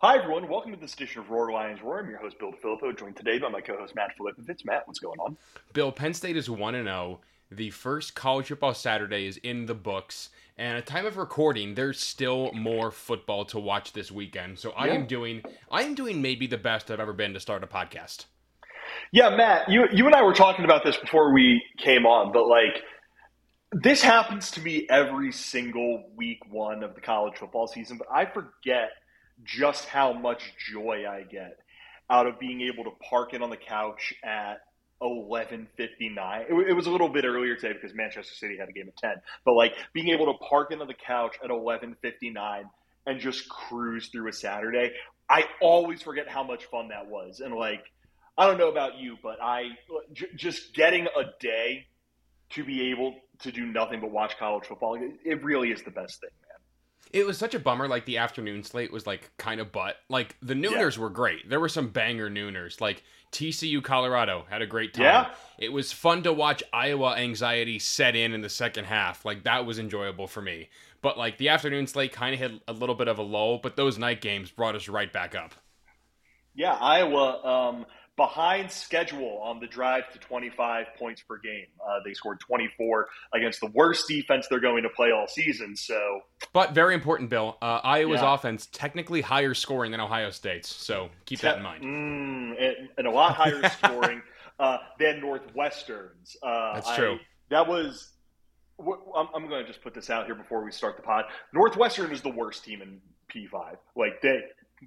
Hi, everyone. Welcome to this edition of Roar Lions Roar. I'm your host, Bill DeFilippo, joined today by my co host, Matt Filipovich. Matt, what's going on? Bill, Penn State is 1 0. The first college football Saturday is in the books. And at time of recording, there's still more football to watch this weekend. So I Yeah. am doing I am doing maybe the best I've ever been to start a podcast. Yeah, Matt, you, you and I were talking about this before we came on, but like, this happens to me every single week one of the college football season, but I forget just how much joy I get out of being able to park in on the couch at 11:59. It, it was a little bit earlier today because Manchester City had a game at 10, but like being able to park in on the couch at 11:59 and just cruise through a Saturday. I always forget how much fun that was, and like I don't know about you, but I j- just getting a day to be able to do nothing but watch college football. It, it really is the best thing. It was such a bummer. Like the afternoon slate was like kind of butt. Like the nooners were great. There were some banger nooners. Like TCU Colorado had a great time. Yeah. It was fun to watch Iowa anxiety set in in the second half. Like that was enjoyable for me. But like the afternoon slate kind of hit a little bit of a lull. But those night games brought us right back up. Yeah, Iowa um, behind schedule on the drive to 25 points per game. Uh, they scored 24 against the worst defense they're going to play all season. So But very important, Bill. Uh, Iowa's Yeah. offense technically higher scoring than Ohio State's. So keep that in mind. Mm, and, and a lot higher scoring uh, than Northwestern's. Uh, That's I- true. that was. I'm, I'm going to just put this out here before we start the pod. Northwestern is the worst team in P5. Like they,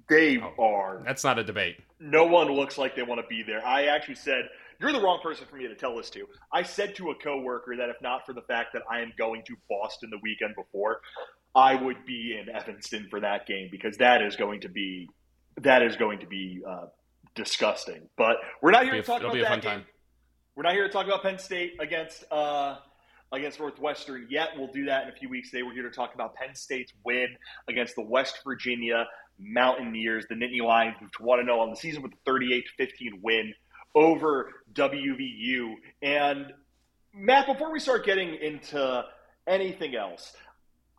they Oh. are. That's not a debate. No one looks like they want to be there. I actually said, "You're the wrong person for me to tell this to." I said to a coworker that if not for the fact that I am going to Boston the weekend before, I would be in Evanston for that game because that is going to be that is going to be uh, disgusting. But we're not here to a- talk it'll about be a that fun game. time. We're not here to talk about Penn State against uh, against Northwestern yet. We'll do that in a few weeks. Today, we're here to talk about Penn State's win against the West Virginia Mountaineers. The Nittany Lions moved to 1 0 on the season with a 38 15 win over WVU. And Matt, before we start getting into anything else,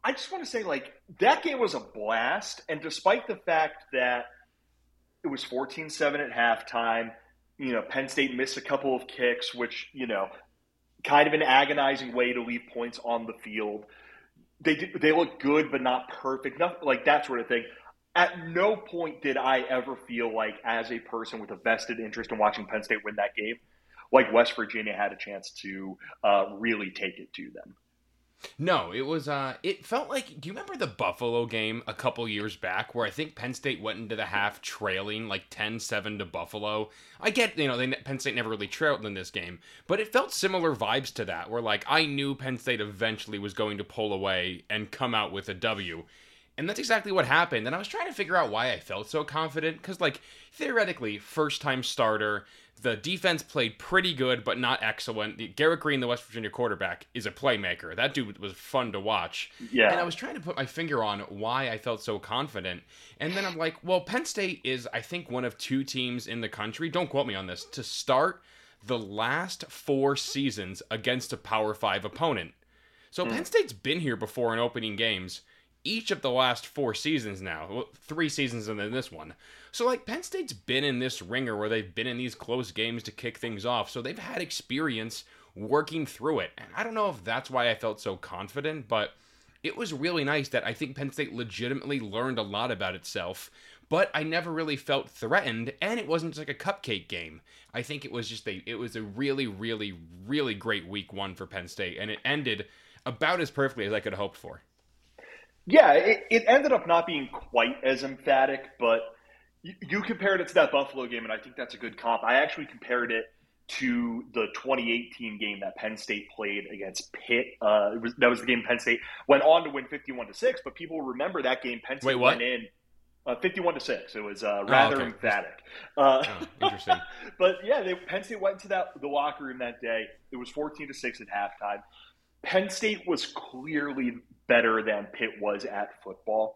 I just want to say, like, that game was a blast. And despite the fact that it was 14 7 at halftime, you know, Penn State missed a couple of kicks, which, you know, kind of an agonizing way to leave points on the field. They did, they look good, but not perfect, not like that sort of thing. At no point did I ever feel like, as a person with a vested interest in watching Penn State win that game, like West Virginia had a chance to uh, really take it to them. No, it was. uh It felt like. Do you remember the Buffalo game a couple years back, where I think Penn State went into the half trailing like 10-7 to Buffalo? I get, you know, they, Penn State never really trailed in this game, but it felt similar vibes to that, where like I knew Penn State eventually was going to pull away and come out with a W. And that's exactly what happened. And I was trying to figure out why I felt so confident. Because, like, theoretically, first time starter, the defense played pretty good, but not excellent. Garrett Greene, the West Virginia quarterback, is a playmaker. That dude was fun to watch. Yeah. And I was trying to put my finger on why I felt so confident. And then I'm like, well, Penn State is, I think, one of two teams in the country, don't quote me on this, to start the last four seasons against a Power Five opponent. So hmm. Penn State's been here before in opening games each of the last four seasons now. Three seasons and then this one. So like Penn State's been in this ringer where they've been in these close games to kick things off. So they've had experience working through it. And I don't know if that's why I felt so confident, but it was really nice that I think Penn State legitimately learned a lot about itself, but I never really felt threatened and it wasn't just like a cupcake game. I think it was just a it was a really really really great week 1 for Penn State and it ended about as perfectly as I could have hoped for. Yeah, it, it ended up not being quite as emphatic, but you, you compared it to that Buffalo game, and I think that's a good comp. I actually compared it to the 2018 game that Penn State played against Pitt. Uh, it was, that was the game Penn State went on to win 51 to six, but people remember that game. Penn State Wait, went in uh, 51 to six. It was uh, rather okay. emphatic. Uh, Oh, interesting. but yeah, they, Penn State went to that the locker room that day. It was 14 to six at halftime. Penn State was clearly better than Pitt was at football,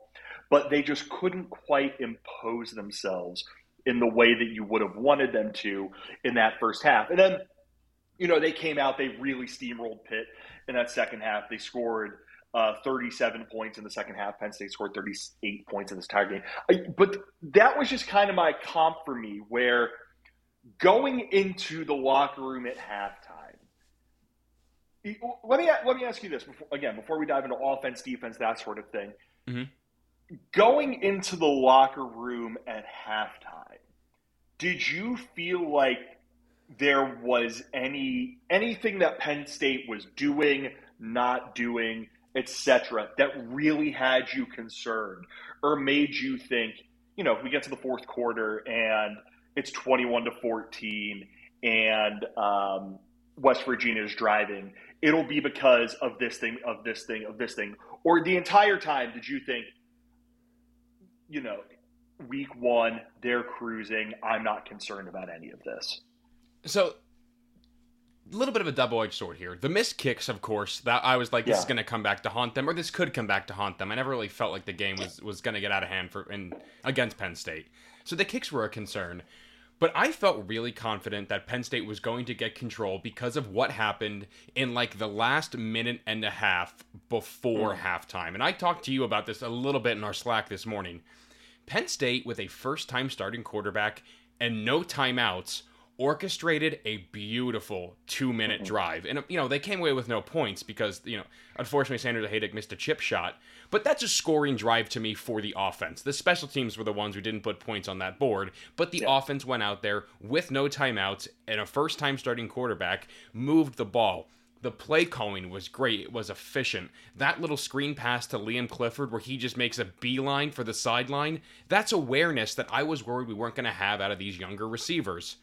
but they just couldn't quite impose themselves in the way that you would have wanted them to in that first half. And then, you know, they came out, they really steamrolled Pitt in that second half. They scored uh, 37 points in the second half. Penn State scored 38 points in this entire game. I, but that was just kind of my comp for me, where going into the locker room at halftime. Let me let me ask you this before, again before we dive into offense, defense, that sort of thing. Mm-hmm. Going into the locker room at halftime, did you feel like there was any anything that Penn State was doing, not doing, etc., that really had you concerned or made you think, you know, if we get to the fourth quarter and it's 21 to 14 and um, West Virginia is driving, it'll be because of this thing, of this thing, of this thing. Or the entire time, did you think, you know, week one, they're cruising. I'm not concerned about any of this. So, a little bit of a double edged sword here. The missed kicks, of course, that I was like, this yeah. is going to come back to haunt them, or this could come back to haunt them. I never really felt like the game was, was going to get out of hand for in against Penn State. So the kicks were a concern. But I felt really confident that Penn State was going to get control because of what happened in like the last minute and a half before mm. halftime. And I talked to you about this a little bit in our Slack this morning. Penn State, with a first time starting quarterback and no timeouts, orchestrated a beautiful two minute mm-hmm. drive. And, you know, they came away with no points because, you know, unfortunately Sander Sahaydak missed a chip shot. But that's a scoring drive to me for the offense. The special teams were the ones who didn't put points on that board, but the yeah. offense went out there with no timeouts and a first time starting quarterback, moved the ball. The play calling was great. It was efficient. That little screen pass to Liam Clifford where he just makes a beeline for the sideline, that's awareness that I was worried we weren't going to have out of these younger receivers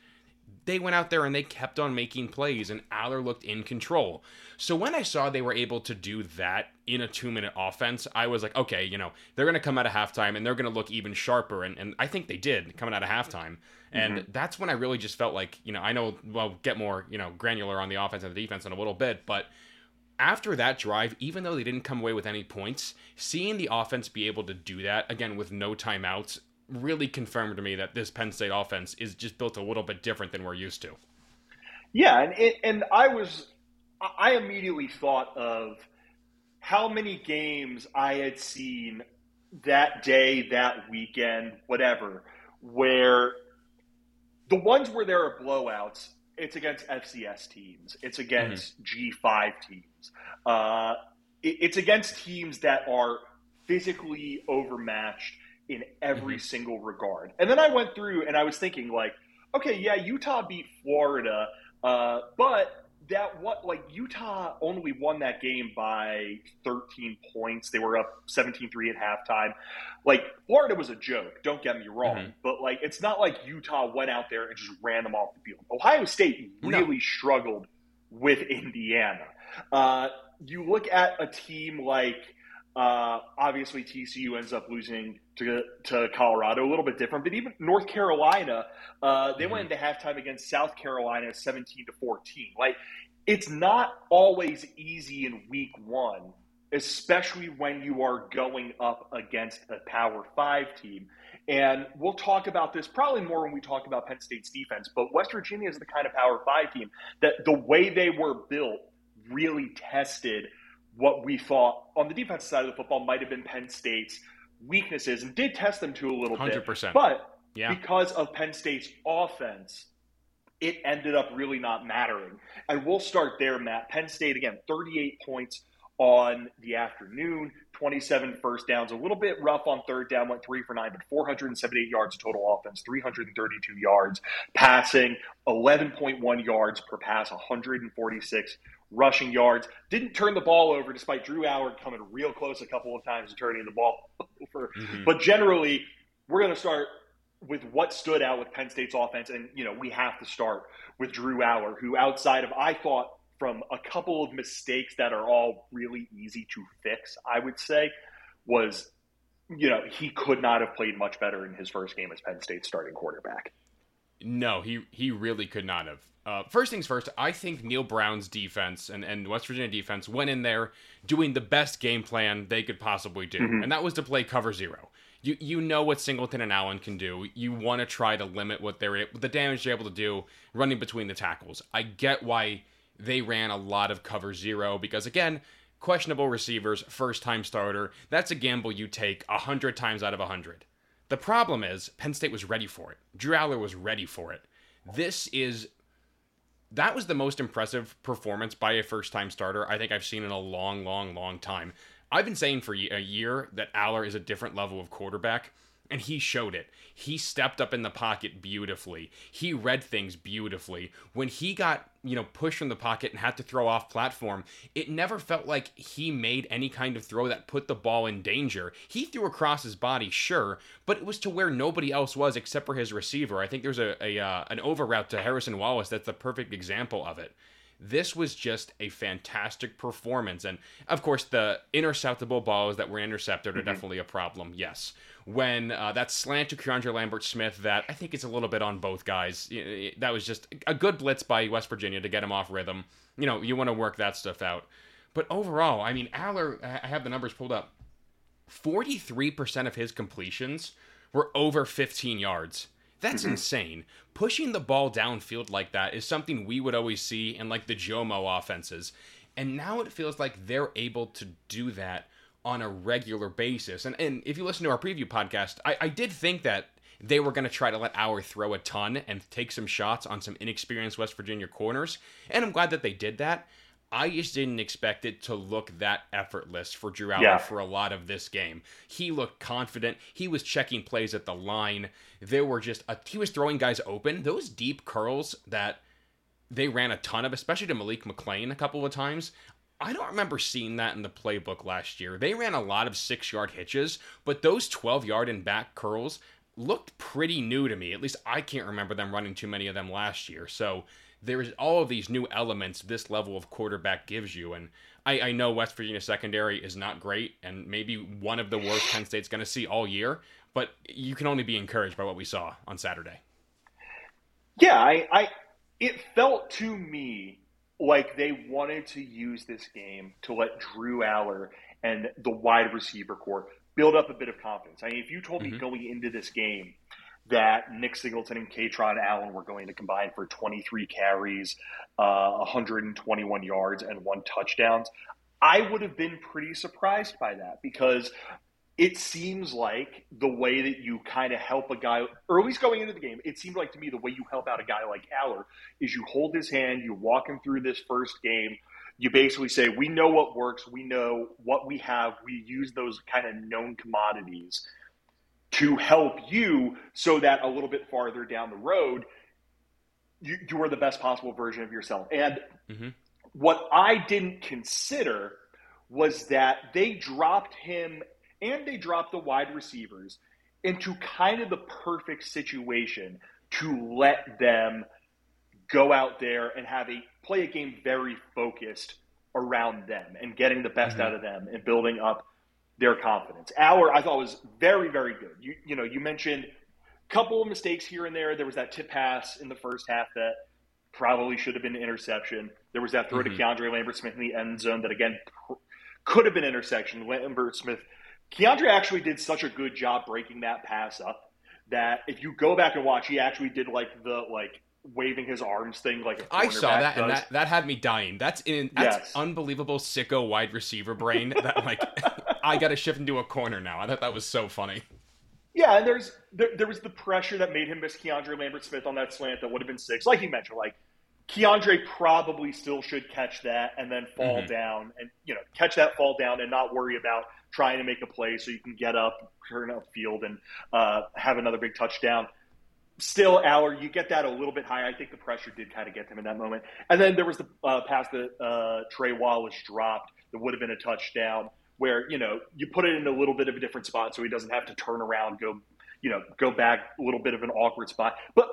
they went out there and they kept on making plays, and Allar looked in control. So when I saw they were able to do that in a two minute offense, I was like, okay, you know, they're going to come out of halftime and they're going to look even sharper. And, and I think they did coming out of halftime. And mm-hmm. that's when I really just felt like, you know, I know we'll get more, you know, granular on the offense and the defense in a little bit, but after that drive, even though they didn't come away with any points, seeing the offense be able to do that again with no timeouts really confirmed to me that this Penn State offense is just built a little bit different than we're used to. Yeah, and it, and I was I immediately thought of how many games I had seen that day, that weekend, whatever, where the ones where there are blowouts, it's against FCS teams, it's against mm-hmm. G5 teams, uh, it, it's against teams that are physically overmatched in every mm-hmm. single regard. And then I went through and I was thinking like, okay, yeah, Utah beat Florida, uh, but that what like Utah only won that game by 13 points. They were up 17-3 at halftime. Like Florida was a joke, don't get me wrong, mm-hmm. but like it's not like Utah went out there and just ran them off the field. Ohio State really no. struggled with Indiana. Uh, you look at a team like uh, obviously, TCU ends up losing to, to Colorado, a little bit different. But even North Carolina, uh, they mm-hmm. went into halftime against South Carolina, seventeen to fourteen. Like it's not always easy in week one, especially when you are going up against a Power Five team. And we'll talk about this probably more when we talk about Penn State's defense. But West Virginia is the kind of Power Five team that the way they were built really tested what we thought on the defensive side of the football might have been Penn State's weaknesses and did test them to a little 100%. bit. But yeah. because of Penn State's offense, it ended up really not mattering. And we'll start there, Matt. Penn State, again, 38 points on the afternoon, 27 first downs, a little bit rough on third down, went three for nine, but 478 yards total offense, 332 yards passing, 11.1 yards per pass, 146 rushing yards. Didn't turn the ball over despite Drew Allar coming real close a couple of times and turning the ball over. Mm-hmm. But generally, we're going to start with what stood out with Penn State's offense. And, you know, we have to start with Drew Allar, who outside of, I thought, from a couple of mistakes that are all really easy to fix, I would say, was, you know, he could not have played much better in his first game as Penn State's starting quarterback. No, he he really could not have. Uh, first things first, I think Neal Brown's defense and, and West Virginia defense went in there doing the best game plan they could possibly do, mm-hmm. and that was to play cover zero. You you know what Singleton and Allen can do. You want to try to limit what they're the damage they're able to do running between the tackles. I get why they ran a lot of cover zero because again, questionable receivers, first time starter. That's a gamble you take 100 times out of 100. The problem is, Penn State was ready for it. Drew Allar was ready for it. This is. That was the most impressive performance by a first time starter I think I've seen in a long, long, long time. I've been saying for a year that Allar is a different level of quarterback and he showed it. He stepped up in the pocket beautifully. He read things beautifully. When he got, you know, pushed from the pocket and had to throw off platform, it never felt like he made any kind of throw that put the ball in danger. He threw across his body, sure, but it was to where nobody else was except for his receiver. I think there's a, a uh, an over route to Harrison Wallace that's the perfect example of it this was just a fantastic performance. And of course, the interceptable balls that were intercepted are mm-hmm. definitely a problem, yes when uh, that slant to Keandre Lambert Smith that I think it's a little bit on both guys. That was just a good blitz by West Virginia to get him off rhythm. You know, you want to work that stuff out. But overall, I mean, Allar, I have the numbers pulled up. 43% of his completions were over 15 yards. That's mm-hmm. insane. Pushing the ball downfield like that is something we would always see in like the Jomo offenses. And now it feels like they're able to do that on a regular basis. And and if you listen to our preview podcast, I, I did think that they were going to try to let Allar throw a ton and take some shots on some inexperienced West Virginia corners. And I'm glad that they did that. I just didn't expect it to look that effortless for Drew Allar yeah. for a lot of this game. He looked confident. He was checking plays at the line. There were just a, he was throwing guys open. Those deep curls that they ran a ton of, especially to Malik McClain a couple of times. I don't remember seeing that in the playbook last year. They ran a lot of six yard hitches, but those 12 yard and back curls looked pretty new to me. At least I can't remember them running too many of them last year. So there's all of these new elements this level of quarterback gives you. And I, I know West Virginia secondary is not great and maybe one of the worst Penn State's going to see all year, but you can only be encouraged by what we saw on Saturday. Yeah, I, I it felt to me like they wanted to use this game to let Drew Allar and the wide receiver core build up a bit of confidence. I mean, if you told mm-hmm. me going into this game that Nick Singleton and Kaytron Allen were going to combine for 23 carries, uh, 121 yards, and one touchdowns, I would have been pretty surprised by that because it seems like the way that you kind of help a guy, or at least going into the game, it seemed like to me the way you help out a guy like Allar is you hold his hand, you walk him through this first game. You basically say, We know what works, we know what we have, we use those kind of known commodities to help you so that a little bit farther down the road, you, you are the best possible version of yourself. And mm-hmm. what I didn't consider was that they dropped him and they dropped the wide receivers into kind of the perfect situation to let them go out there and have a play a game very focused around them and getting the best mm-hmm. out of them and building up their confidence. Our I thought was very very good. You you know you mentioned a couple of mistakes here and there. There was that tip pass in the first half that probably should have been an interception. There was that throw mm-hmm. to Keandre Lambert Smith in the end zone that again could have been interception. Lambert Smith Keandre actually did such a good job breaking that pass up that if you go back and watch, he actually did like the like waving his arms thing like I saw that does. and that, that had me dying. That's in that's yes. unbelievable sicko wide receiver brain that like I got to shift into a corner now. I thought that was so funny. Yeah, and there's there, there was the pressure that made him miss Keandre Lambert Smith on that slant that would have been six. Like you mentioned, like Keandre probably still should catch that and then fall mm-hmm. down and you know catch that fall down and not worry about trying to make a play so you can get up, turn up field, and uh, have another big touchdown. Still, Allar, you get that a little bit high. I think the pressure did kind of get him in that moment. And then there was the uh, pass that uh, Trey Wallace dropped that would have been a touchdown, where you know you put it in a little bit of a different spot so he doesn't have to turn around, go you know, go back a little bit of an awkward spot. But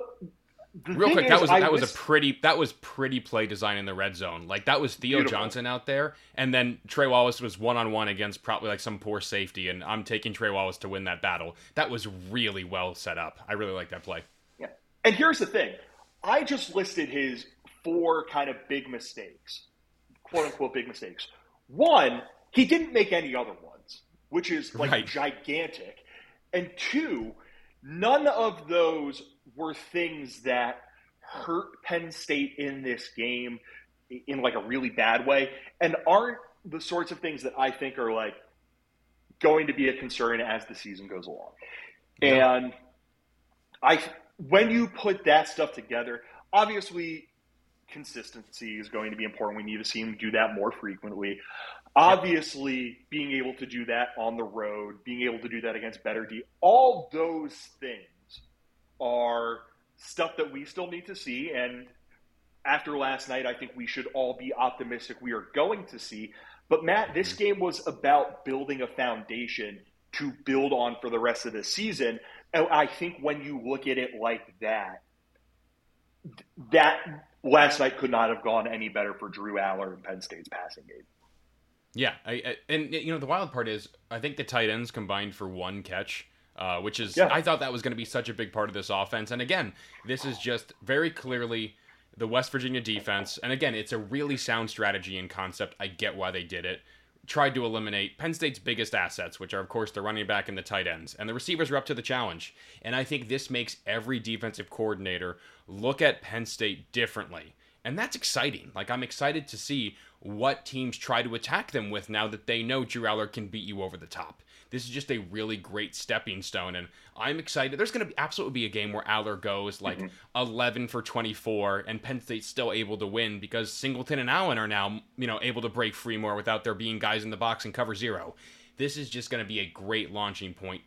Real quick, is, that was I that was, a pretty that was pretty play design in the red zone. Like that was Theo beautiful. Johnson out there, and then Trey Wallace was one on one against probably like some poor safety, and I'm taking Trey Wallace to win that battle. That was really well set up. I really like that play. Yeah, and here's the thing, I just listed his four kind of big mistakes, quote unquote big mistakes. One, he didn't make any other ones, which is like right. gigantic, and two, none of those were things that hurt Penn State in this game in like a really bad way and aren't the sorts of things that I think are like going to be a concern as the season goes along. Yeah. And I when you put that stuff together, obviously consistency is going to be important. We need to see him do that more frequently. Obviously, being able to do that on the road, being able to do that against better D, all those things are stuff that we still need to see. And after last night, I think we should all be optimistic we are going to see. But Matt, this mm-hmm. game was about building a foundation to build on for the rest of the season. And I think when you look at it like that, that last night could not have gone any better for Drew Allar and Penn State's passing game. Yeah, I, I, and you know the wild part is I think the tight ends combined for one catch, uh, which is yeah. I thought that was going to be such a big part of this offense. And again, this is just very clearly the West Virginia defense. And again, it's a really sound strategy and concept. I get why they did it tried to eliminate Penn State's biggest assets, which are, of course, the running back and the tight ends. And the receivers are up to the challenge. And I think this makes every defensive coordinator look at Penn State differently. And that's exciting. Like, I'm excited to see what teams try to attack them with now that they know Drew Allar can beat you over the top. This is just a really great stepping stone, and I'm excited. There's going to be absolutely be a game where Allar goes like mm-hmm. 11 for 24, and Penn State's still able to win because Singleton and Allen are now you know able to break free more without there being guys in the box and cover zero. This is just going to be a great launching point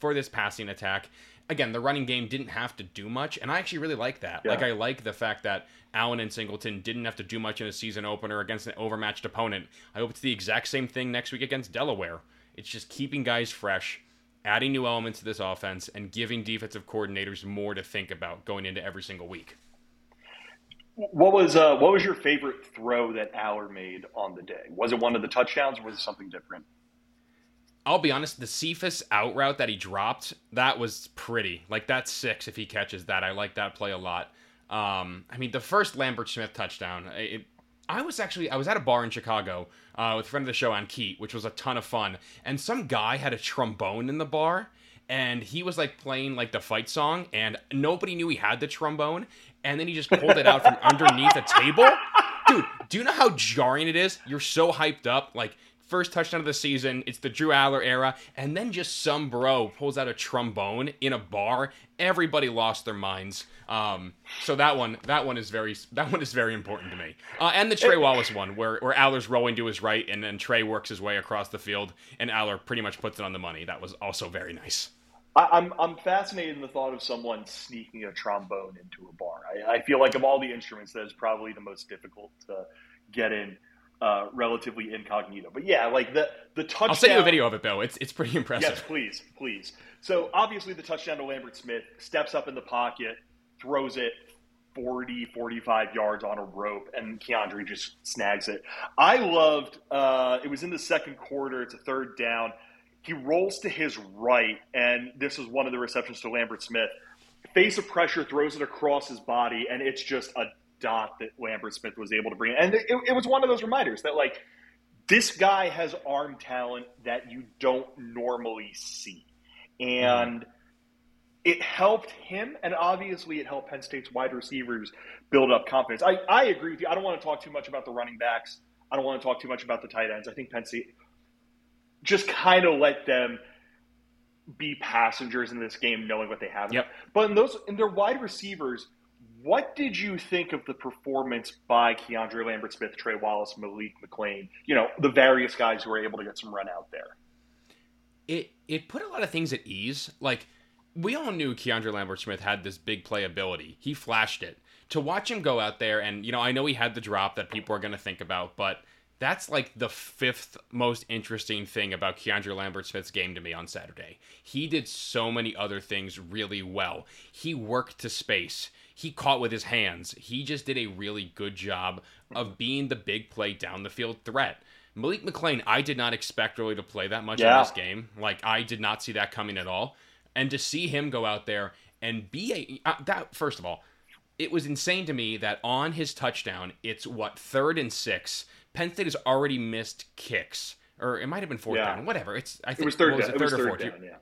for this passing attack. Again, the running game didn't have to do much, and I actually really like that. Yeah. Like I like the fact that Allen and Singleton didn't have to do much in a season opener against an overmatched opponent. I hope it's the exact same thing next week against Delaware. It's just keeping guys fresh, adding new elements to this offense, and giving defensive coordinators more to think about going into every single week. What was uh, what was your favorite throw that Allar made on the day? Was it one of the touchdowns, or was it something different? I'll be honest, the Cephas out route that he dropped, that was pretty. Like that's six if he catches that. I like that play a lot. Um, I mean, the first Lambert Smith touchdown, it, I was actually I was at a bar in Chicago uh, with a friend of the show on Keat, which was a ton of fun. And some guy had a trombone in the bar, and he was like playing like the fight song, and nobody knew he had the trombone. And then he just pulled it out from underneath a table. Dude, do you know how jarring it is? You're so hyped up, like first touchdown of the season. It's the Drew Allar era, and then just some bro pulls out a trombone in a bar. Everybody lost their minds. Um, so that one, that one is very, that one is very important to me. Uh, and the Trey Wallace one, where where Allar's rowing to his right, and then Trey works his way across the field, and Allar pretty much puts it on the money. That was also very nice. I'm I'm fascinated in the thought of someone sneaking a trombone into a bar. I, I feel like of all the instruments, that is probably the most difficult to get in uh, relatively incognito. But yeah, like the the touchdown. I'll send you a video of it though. It's it's pretty impressive. Yes, please, please. So obviously the touchdown to Lambert Smith steps up in the pocket, throws it 40, 45 yards on a rope, and Keandre just snags it. I loved. Uh, it was in the second quarter. It's a third down. He rolls to his right, and this is one of the receptions to Lambert Smith. Face of pressure, throws it across his body, and it's just a dot that Lambert Smith was able to bring. And it, it was one of those reminders that, like, this guy has arm talent that you don't normally see. And it helped him, and obviously it helped Penn State's wide receivers build up confidence. I, I agree with you. I don't want to talk too much about the running backs. I don't want to talk too much about the tight ends. I think Penn State just kind of let them be passengers in this game, knowing what they have. Yep. But in those in their wide receivers, what did you think of the performance by Keandre Lambert Smith, Trey Wallace, Malik McClain? You know, the various guys who were able to get some run out there. It it put a lot of things at ease. Like we all knew Keandre Lambert Smith had this big playability. He flashed it. To watch him go out there and you know, I know he had the drop that people are gonna think about, but that's like the fifth most interesting thing about Keandre Lambert Smith's game to me on Saturday. He did so many other things really well. He worked to space he caught with his hands. He just did a really good job of being the big play down the field threat. Malik McClain, I did not expect really to play that much yeah. in this game. Like I did not see that coming at all. And to see him go out there and be a uh, that first of all, it was insane to me that on his touchdown, it's what third and six. Penn State has already missed kicks, or it might have been fourth yeah. down. Whatever. It's I think it was third, was it, third, it was or fourth. Down, yeah.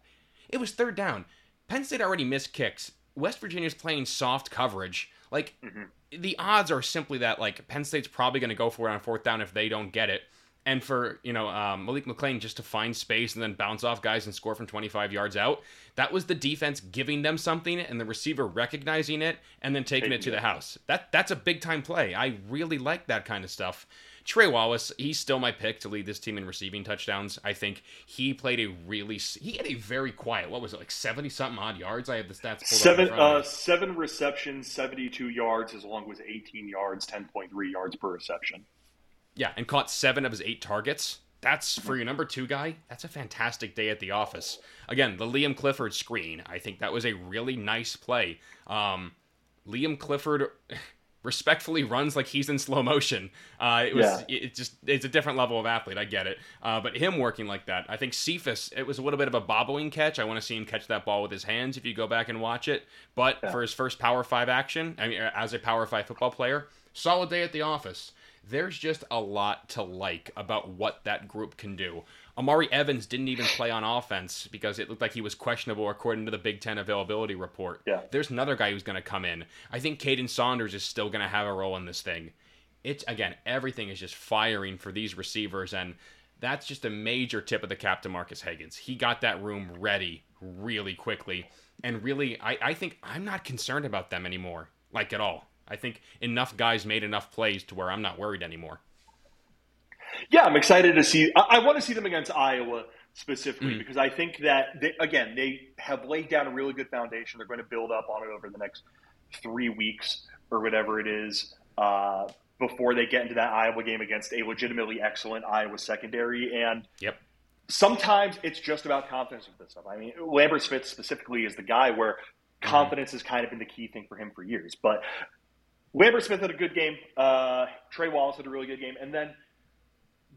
It was third down. Penn State already missed kicks. West Virginia's playing soft coverage. Like mm-hmm. the odds are simply that like Penn State's probably going to go for it on fourth down if they don't get it. and for you know um, Malik McClain just to find space and then bounce off guys and score from 25 yards out. That was the defense giving them something, and the receiver recognizing it and then taking it to the house. That that's a big time play. I really like that kind of stuff. Trey Wallace, he's still my pick to lead this team in receiving touchdowns. I think he played a really he had a very quiet. What was it like seventy something odd yards? I have the stats. seven uh, seven receptions, seventy two yards, as long as eighteen yards, ten point three yards per reception. Yeah, and caught seven of his eight targets. That's for your number two guy. That's a fantastic day at the office. Again, the Liam Clifford screen. I think that was a really nice play. Um, Liam Clifford respectfully runs like he's in slow motion. Uh, it was yeah. it just it's a different level of athlete. I get it, uh, but him working like that, I think Cephas. It was a little bit of a bobbling catch. I want to see him catch that ball with his hands if you go back and watch it. But yeah. for his first Power Five action, I mean, as a Power Five football player, solid day at the office there's just a lot to like about what that group can do. Omari Evans didn't even play on offense because it looked like he was questionable according to the Big Ten availability report. Yeah. There's another guy who's going to come in. I think Kaden Saunders is still going to have a role in this thing. It's again, everything is just firing for these receivers, and that's just a major tip of the cap to Marques Hagans. He got that room ready really quickly, and really, I, I think I'm not concerned about them anymore, like at all. I think enough guys made enough plays to where I'm not worried anymore. Yeah, I'm excited to see. I, I want to see them against Iowa specifically mm. because I think that they, again they have laid down a really good foundation. They're going to build up on it over the next three weeks or whatever it is uh, before they get into that Iowa game against a legitimately excellent Iowa secondary. And yep. sometimes it's just about confidence with this stuff. I mean, Lambert Smith specifically is the guy where mm-hmm. confidence has kind of been the key thing for him for years. But Lambert Smith had a good game. Uh, Trey Wallace had a really good game. And then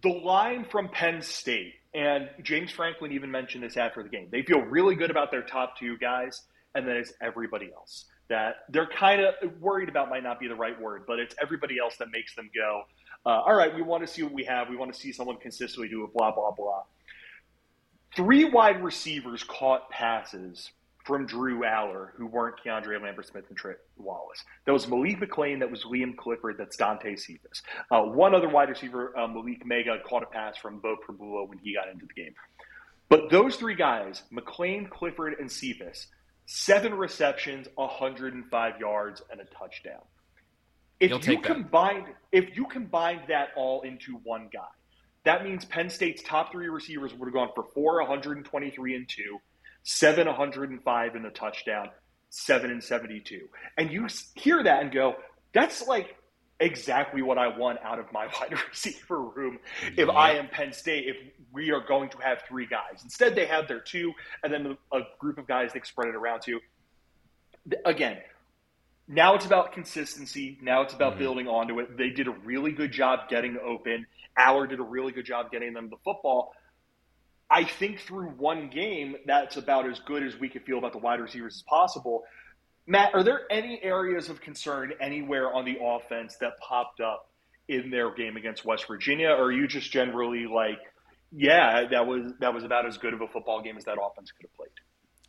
the line from Penn State, and James Franklin even mentioned this after the game. They feel really good about their top two guys, and then it's everybody else that they're kind of worried about might not be the right word, but it's everybody else that makes them go, uh, all right, we want to see what we have. We want to see someone consistently do it, blah, blah, blah. Three wide receivers caught passes from Drew Allar, who weren't Keandre Lambert Smith and Trey Wallace. That was Malik McClain, that was Liam Clifford, that's Dante Cephas. Uh, one other wide receiver, uh, Malick Meiga, caught a pass from Beau Pribula when he got into the game. But those three guys, McClain, Clifford, and Cephas, seven receptions, 105 yards, and a touchdown. If You'll you combined, if you combined that all into one guy, that means Penn State's top three receivers would have gone for four, 123 and two, seven 105 in the touchdown, seven and 72. And you hear that and go, that's like exactly what I want out of my wide receiver room if yeah. I am Penn State, if we are going to have three guys. Instead, they have their two, and then a group of guys they spread it around to. Again, now it's about consistency. Now it's about mm-hmm. building onto it. They did a really good job getting open. Allar did a really good job getting them the football. I think through one game, that's about as good as we could feel about the wide receivers as possible. Matt, are there any areas of concern anywhere on the offense that popped up in their game against West Virginia, or are you just generally like, yeah, that was that was about as good of a football game as that offense could have played?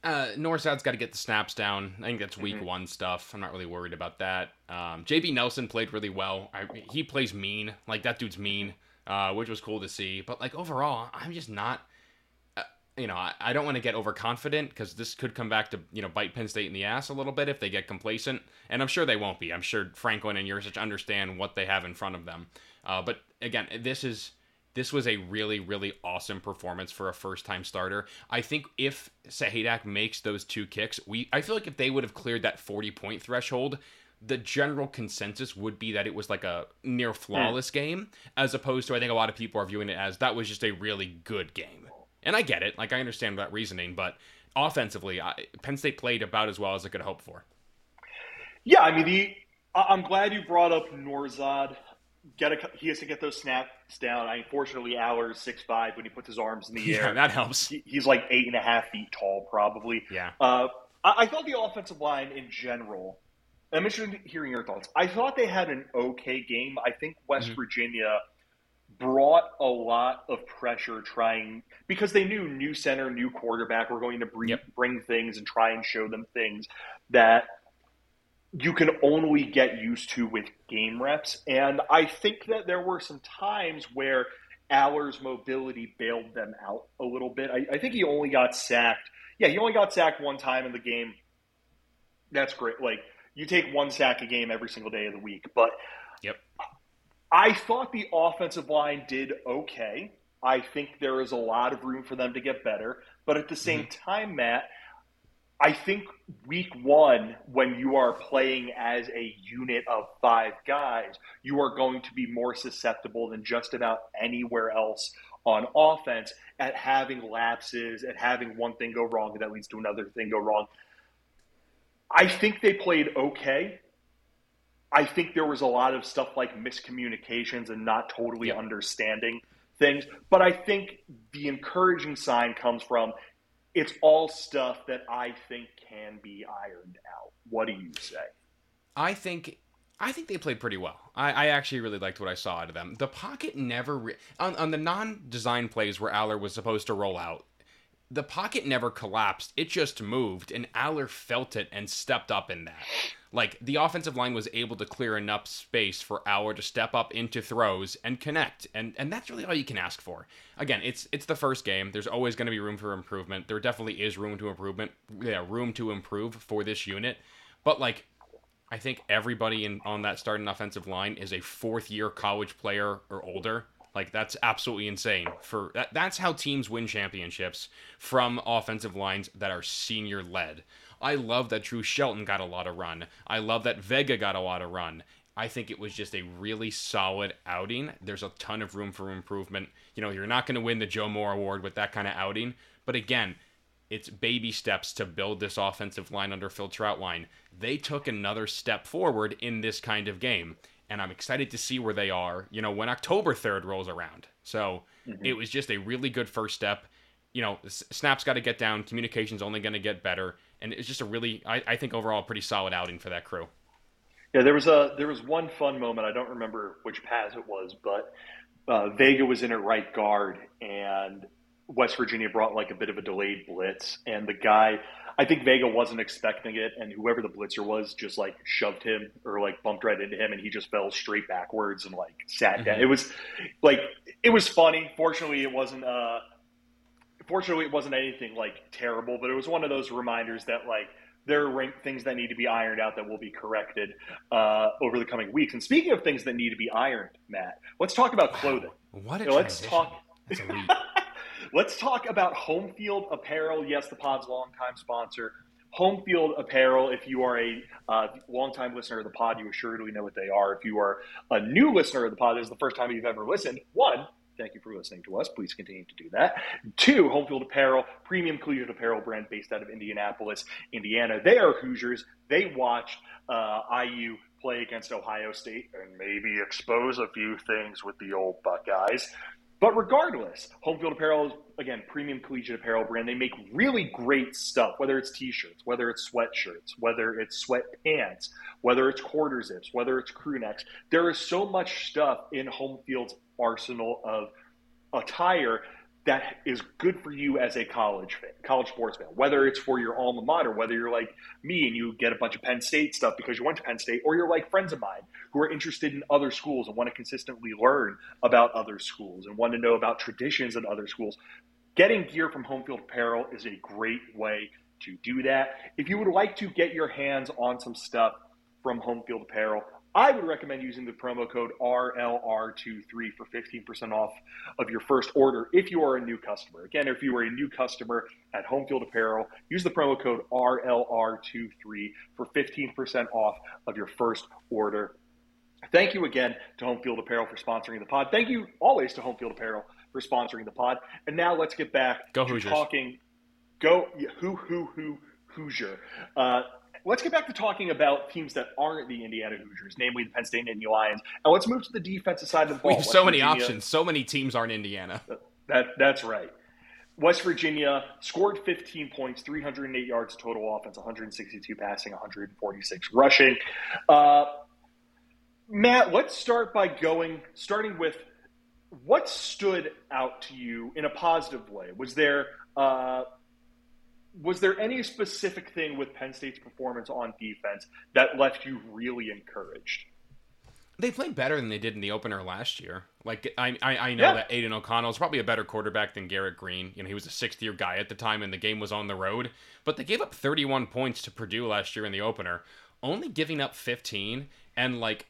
Uh, Nourzad's got to get the snaps down. I think that's week mm-hmm. one stuff. I'm not really worried about that. Um, JB Nelson played really well. I, he plays mean, like that dude's mean, uh, which was cool to see. But like overall, I'm just not you know, I, I don't want to get overconfident because this could come back to, you know, bite Penn State in the ass a little bit if they get complacent. And I'm sure they won't be. I'm sure Franklin and Yurcich understand what they have in front of them. Uh, but again, this is this was a really, really awesome performance for a first time starter. I think if Sahaydak makes those two kicks, we I feel like if they would have cleared that 40 point threshold, the general consensus would be that it was like a near flawless mm. game, as opposed to I think a lot of people are viewing it as that was just a really good game. And I get it. Like, I understand that reasoning, but offensively, I, Penn State played about as well as I could hope for. Yeah, I mean, the, I'm glad you brought up Nourzad. Get a, he has to get those snaps down. I unfortunately, Allar's six five when he puts his arms in the yeah, air. Yeah, that helps. He, he's like eight and a half feet tall, probably. Yeah. Uh, I, I thought the offensive line in general. I'm interested in hearing your thoughts. I thought they had an okay game. I think West mm-hmm. Virginia brought a lot of pressure trying because they knew new center, new quarterback were going to bring, yep. bring things and try and show them things that you can only get used to with game reps. And I think that there were some times where Allar's mobility bailed them out a little bit. I, I think he only got sacked. Yeah, he only got sacked one time in the game. That's great. Like you take one sack a game every single day of the week, but yep. I thought the offensive line did okay. I think there is a lot of room for them to get better, but at the same mm-hmm. time, Matt, I think week one, when you are playing as a unit of five guys, you are going to be more susceptible than just about anywhere else on offense at having lapses, at having one thing go wrong that leads to another thing go wrong. I think they played okay. I think there was a lot of stuff like miscommunications and not totally yeah. understanding things. But I think the encouraging sign comes from it's all stuff that I think can be ironed out. What do you say? I think I think they played pretty well. I, I actually really liked what I saw out of them. The pocket never re- on, on the non-design plays where Allar was supposed to roll out. The pocket never collapsed. It just moved, and Allar felt it and stepped up in that. Like the offensive line was able to clear enough space for Allar to step up into throws and connect, and and that's really all you can ask for. Again, it's it's the first game. There's always going to be room for improvement. There definitely is room to improvement. Yeah, room to improve for this unit. But like, I think everybody in on that starting offensive line is a fourth year college player or older. Like that's absolutely insane. For that, that's how teams win championships from offensive lines that are senior led. I love that Drew Shelton got a lot of run. I love that Vega got a lot of run. I think it was just a really solid outing. There's a ton of room for improvement. You know, you're not going to win the Joe Moore Award with that kind of outing, but again, it's baby steps to build this offensive line under Phil Trautwein. They took another step forward in this kind of game, and I'm excited to see where they are, you know, when October 3rd rolls around. So mm-hmm. it was just a really good first step. You know, Snap's got to get down, communication's only going to get better and it's just a really, I, I think overall, pretty solid outing for that crew. Yeah, there was a there was one fun moment. I don't remember which pass it was, but uh, Vega was in at right guard, and West Virginia brought like a bit of a delayed blitz, and the guy, I think Vega wasn't expecting it, and whoever the blitzer was just like shoved him or like bumped right into him, and he just fell straight backwards and like sat down. Mm-hmm. It was like it was funny. Fortunately, it wasn't. Uh, fortunately, it wasn't anything like terrible, but it was one of those reminders that like there are things that need to be ironed out that will be corrected uh, over the coming weeks. And speaking of things that need to be ironed, Matt, let's talk about clothing. Wow. What a you know, let's talk. let's talk about home field apparel. Yes, the pod's longtime sponsor. Home field apparel. If you are a uh, longtime listener of the pod, you assuredly know what they are. If you are a new listener of the pod, this is the first time you've ever listened. One, Thank you for listening to us. Please continue to do that. Two, Home Field Apparel, premium collegiate apparel brand based out of Indianapolis, Indiana. They are Hoosiers. They watched uh, IU play against Ohio State and maybe expose a few things with the old Buckeyes. But regardless, Home Field Apparel is, again, premium collegiate apparel brand. They make really great stuff, whether it's t shirts, whether it's sweatshirts, whether it's sweatpants, whether it's quarter zips, whether it's crew necks. There is so much stuff in Home Field's arsenal of attire that is good for you as a college fan, college sports fan, whether it's for your alma mater, whether you're like me and you get a bunch of Penn State stuff because you went to Penn State, or you're like friends of mine who are interested in other schools and want to consistently learn about other schools and want to know about traditions in other schools. Getting gear from Home Field Apparel is a great way to do that. If you would like to get your hands on some stuff from Home Field Apparel, I would recommend using the promo code RLR23 for 15% off of your first order if you are a new customer. Again, if you are a new customer at Home Field Apparel, use the promo code RLR23 for 15% off of your first order. Thank you again to Home Field Apparel for sponsoring the pod. Thank you always to Home Field Apparel for sponsoring the pod. And now let's get back go to Hoosiers. talking. Go who who who Hoosier. Uh, let's get back to talking about teams that aren't the Indiana Hoosiers, namely the Penn State and Nittany Lions. And let's move to the defensive side of the ball. We have so many options. So many teams aren't Indiana. That that's right. West Virginia scored 15 points, 308 yards total offense, 162 passing, 146 rushing. Uh, Matt, let's start by going, starting with what stood out to you in a positive way. Was there uh, was there any specific thing with Penn State's performance on defense that left you really encouraged? They played better than they did in the opener last year. Like I, I, I know Yeah. that Aidan O'Connell is probably a better quarterback than Garrett Greene. You know, he was a sixth year guy at the time, and the game was on the road. But they gave up 31 points to Purdue last year in the opener, only giving up 15, and like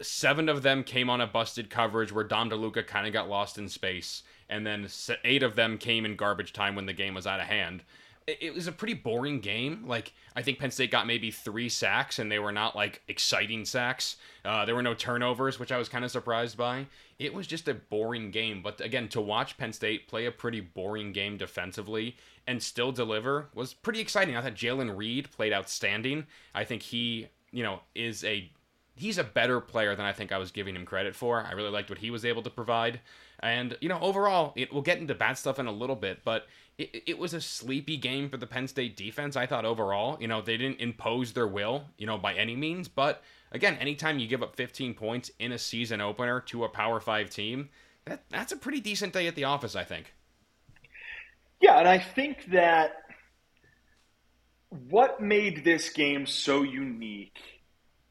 seven of them came on a busted coverage where Dom DeLuca kind of got lost in space, and then eight of them came in garbage time when the game was out of hand. It, was a pretty boring game. Like I think Penn State got maybe three sacks, and they were not like exciting sacks. Uh, there were no turnovers, which I was kind of surprised by. It was just a boring game. But again, to watch Penn State play a pretty boring game defensively and still deliver was pretty exciting. I thought Jaylen Reed played outstanding. I think he, you know, is a he's a better player than I think I was giving him credit for. I really liked what he was able to provide. And, you know, overall, it, we'll get into bad stuff in a little bit, but it, it was a sleepy game for the Penn State defense, I thought, overall. You know, they didn't impose their will, you know, by any means. But, again, anytime you give up 15 points in a season opener to a Power 5 team, that, that's a pretty decent day at the office, I think. Yeah, and I think that what made this game so unique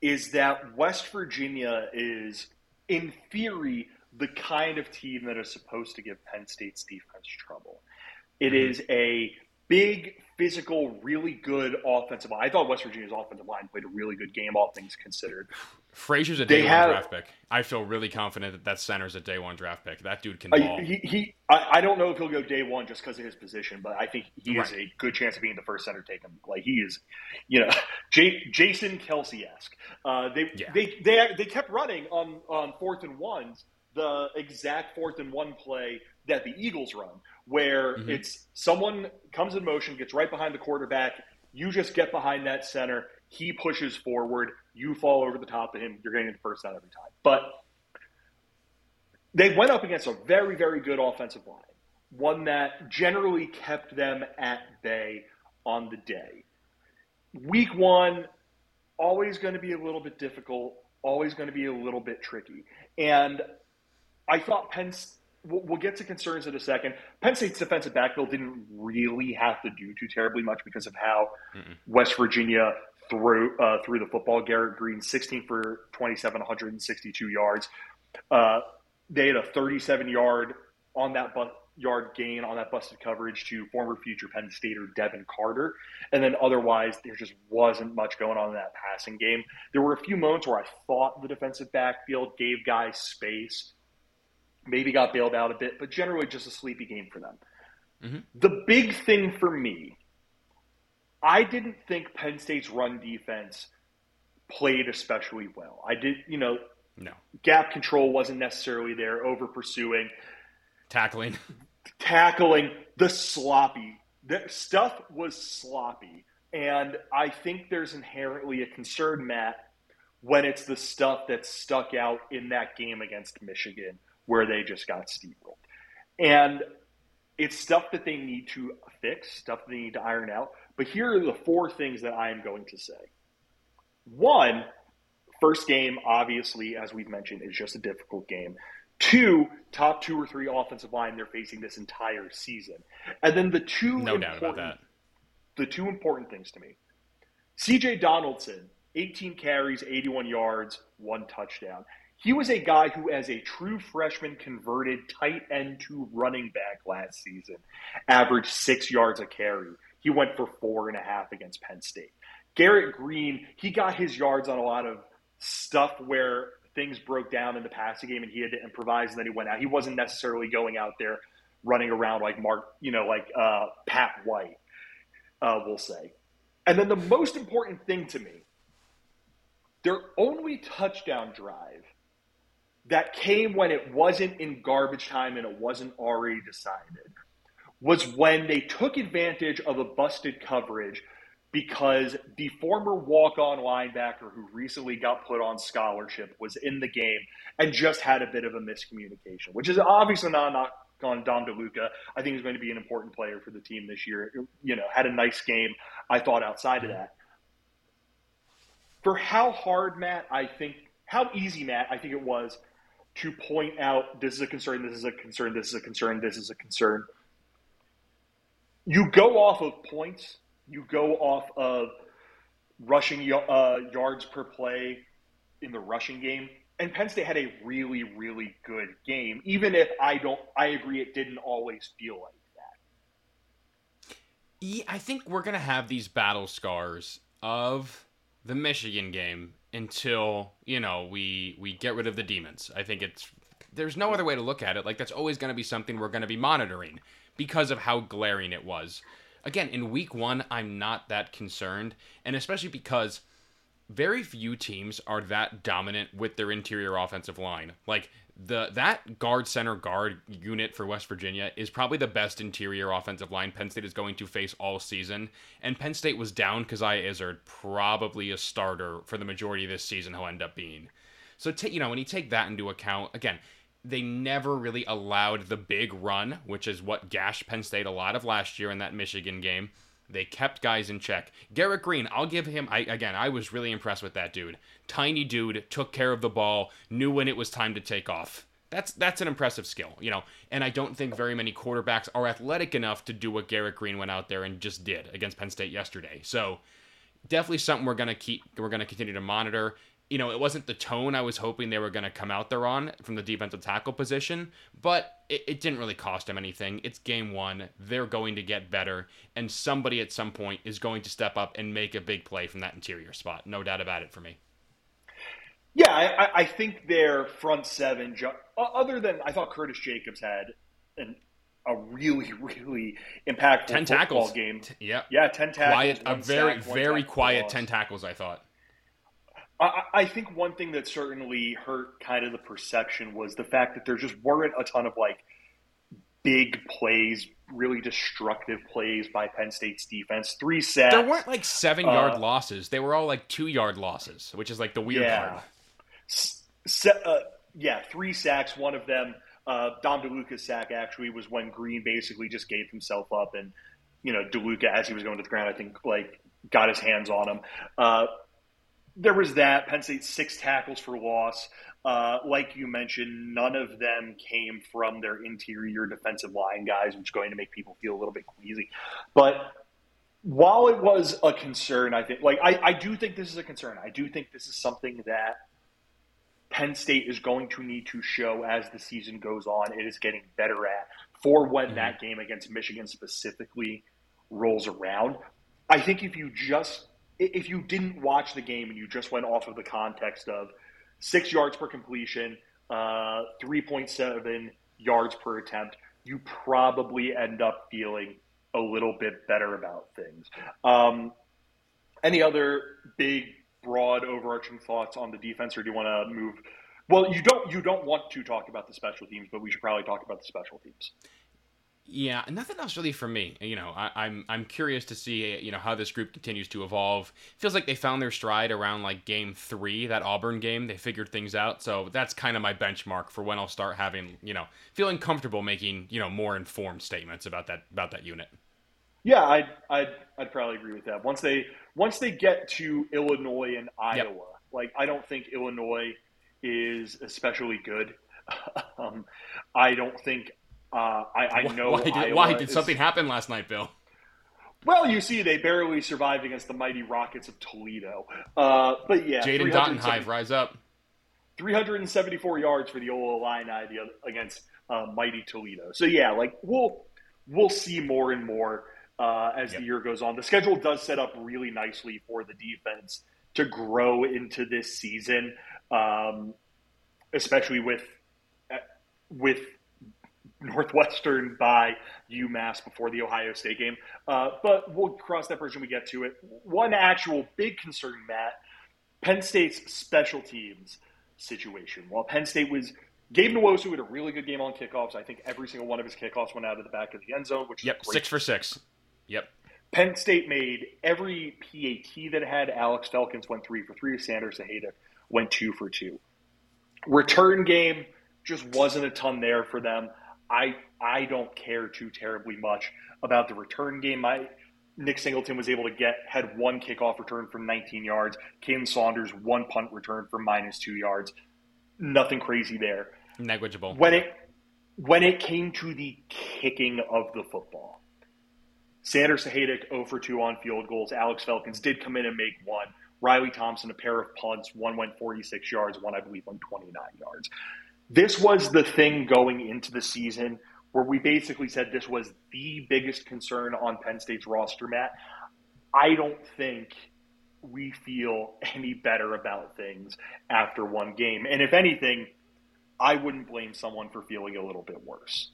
is that West Virginia is, in theory, the kind of team that is supposed to give Penn State's defense trouble. It Mhm. is a big, physical, really good offensive line. I thought West Virginia's offensive line played a really good game, all things considered. Frazier's a They day have- one draft pick. I feel really confident that that center's a day one draft pick. That dude can Uh, ball. he, he I, I don't know if he'll go day one just because of his position, but I think he has a good chance of being the first center taken. Like he is, you know, J, Jason Kelce esque. Uh, they, Yeah. they they they kept running on on fourth and ones the exact fourth and one play that the Eagles run, where Mhm. it's someone comes in motion, gets right behind the quarterback. You just get behind that center. He pushes forward. You fall over the top of him. You're getting the first down every time. But they went up against a very, very good offensive line, one that generally kept them at bay on the day. Week one, always going to be a little bit difficult, always going to be a little bit tricky. And I thought Penn, we'll, we'll get to concerns in a second. Penn State's defensive backfield didn't really have to do too terribly much because of how Mm-mm. West Virginia threw uh, threw the football. Garrett Greene, 16 for 27, 162 yards. Uh, they had a 37 yard on that bu- yard gain on that busted coverage to former future Penn Stater Devin Carter, and then otherwise there just wasn't much going on in that passing game. There were a few moments where I thought the defensive backfield gave guys space, maybe got bailed out a bit, but generally just a sleepy game for them. Mhm. The big thing for me, I didn't think Penn State's run defense played especially well. I did, you know, no. gap control wasn't necessarily there, over pursuing, Tackling. tackling, the sloppy. The stuff was sloppy. And I think there's inherently a concern, Matt, when it's the stuff that stuck out in that game against Michigan where they just got steamrolled. And it's stuff that they need to fix, stuff they need to iron out. But here are the four things that I am going to say. One, first game, obviously, as we've mentioned, is just a difficult game. Two, top two or three offensive line they're facing this entire season. And then the two No doubt about important- that. the two important things to me. CJ Donaldson, 18 carries, 81 yards, one touchdown. He was a guy who, as a true freshman, converted tight end to running back last season, averaged six yards a carry. He went for four and a half against Penn State. Garrett Greene, he got his yards on a lot of stuff where things broke down in the passing game and he had to improvise and then he went out. He wasn't necessarily going out there running around like Mark, you know, like uh, Pat White uh, we'll say. And then the most important thing to me, their only touchdown drive that came when it wasn't in garbage time and it wasn't already decided was when they took advantage of a busted coverage because the former walk-on linebacker who recently got put on scholarship was in the game and just had a bit of a miscommunication, which is obviously not a knock on Dom DeLuca. I think he's going to be an important player for the team this year. You know, had a nice game. I thought outside of that. For how hard, Matt, I think how easy, Matt, I think it was to point out this is a concern, this is a concern, this is a concern, this is a concern. You go off of points, you go off of rushing uh, yards per play in the rushing game, and Penn State had a really, really good game, even if I don't, I agree it didn't always feel like that. I think we're gonna have these battle scars of the Michigan game until you know we we get rid of the demons. I think it's there's no other way to look at it. Like that's always going to be something we're going to be monitoring because of how glaring it was. Again, in week 1, I'm not that concerned, and especially because very few teams are that dominant with their interior offensive line. Like the that guard center guard unit for West Virginia is probably the best interior offensive line Penn State is going to face all season. And Penn State was down Coziah Izzard, probably a starter for the majority of this season. He'll end up being. So t- you know when you take that into account, again, they never really allowed the big run, which is what gashed Penn State a lot of last year in that Michigan game. They kept guys in check. Garrett Greene, I'll give him. I again, I was really impressed with that dude. Tiny dude, took care of the ball, knew when it was time to take off. That's that's an impressive skill, you know. And I don't think very many quarterbacks are athletic enough to do what Garrett Greene went out there and just did against Penn State yesterday. So definitely something we're gonna keep. We're gonna continue to monitor you know, it wasn't the tone I was hoping they were going to come out there on from the defensive tackle position, but it, it, didn't really cost them anything. It's game one. They're going to get better, and somebody at some point is going to step up and make a big play from that interior spot. No doubt about it for me. Yeah, I, I think their front seven, other than I thought Curtis Jacobs had an a really, really impactful ten tackles game. yeah, yeah, ten tackles. Quiet, a very, very quiet ten tackles. I thought. I, I think one thing that certainly hurt kind of the perception was the fact that there just weren't a ton of like big plays, really destructive plays by Penn State's defense. Three sacks. There weren't like seven yard uh, losses. They were all like two yard losses, which is like the weird yeah. part. Se- uh, yeah, three sacks. One of them, uh, Dom DeLuca's sack, actually was when Greene basically just gave himself up, and you know DeLuca, as he was going to the ground, I think like got his hands on him. Uh, there was that. Penn State six tackles for loss. Uh, like you mentioned, none of them came from their interior defensive line guys, which is going to make people feel a little bit queasy. But while it was a concern, I think, like, I, I do think this is a concern. I do think this is something that Penn State is going to need to show as the season goes on. It is getting better at for when mm-hmm. that game against Michigan specifically rolls around. I think if you just if you didn't watch the game and you just went off of the context of six yards per completion, uh, 3.7 yards per attempt, you probably end up feeling a little bit better about things. Um, any other big, broad, overarching thoughts on the defense, or do you want to move? Well, you don't. You don't want to talk about the special teams, but we should probably talk about the special teams. Yeah, nothing else really for me. You know, I, am I'm, I'm curious to see you know how this group continues to evolve. Feels like they found their stride around like game three, that Auburn game. They figured things out, so that's kind of my benchmark for when I'll start having you know feeling comfortable making you know more informed statements about that about that unit. Yeah, I'd I'd, I'd probably agree with that. Once they once they get to Illinois and Iowa, yep. like I don't think Illinois is especially good. um, I don't think uh, I, I, know why did, why did something happen last night, Bill? Well, you see, they barely survived against the mighty Rockets of Toledo. Uh, but yeah, Jaden Daughton-Hive, rise up. 374 yards for the Illini against uh, mighty Toledo. So yeah, like we'll we'll see more and more uh, as yep. the year goes on. The schedule does set up really nicely for the defense to grow into this season, um, especially with uh, with Northwestern by UMass before the Ohio State game. Uh, but we'll cross that bridge when we get to it. One actual big concern, Matt, Penn State's special teams situation. While Penn State was Gabe Nwosu had a really good game on kickoffs. I think every single one of his kickoffs went out of the back of the end zone, which yep, six for six. Yep. Penn State made every PAT that had Alex Felkins went three for three. Sander Sahaydak went two for two. Return game just wasn't a ton there for them. I I don't care too terribly much about the return game. I Nick Singleton was able to get had one kickoff return from 19 yards. Kaden Saunders one punt return for minus two yards. Nothing crazy there. Negligible. When it when it came to the kicking of the football, Sander Sahaydak 0 for 2 on field goals. Alex Felkins did come in and make one. Riley Thompson a pair of punts. One went 46 yards, one, I believe, went 29 yards. This was the thing going into the season where we basically said this was the biggest concern on Penn State's roster, Matt. I don't think we feel any better about things after one game. And if anything, I wouldn't blame someone for feeling a little bit worse.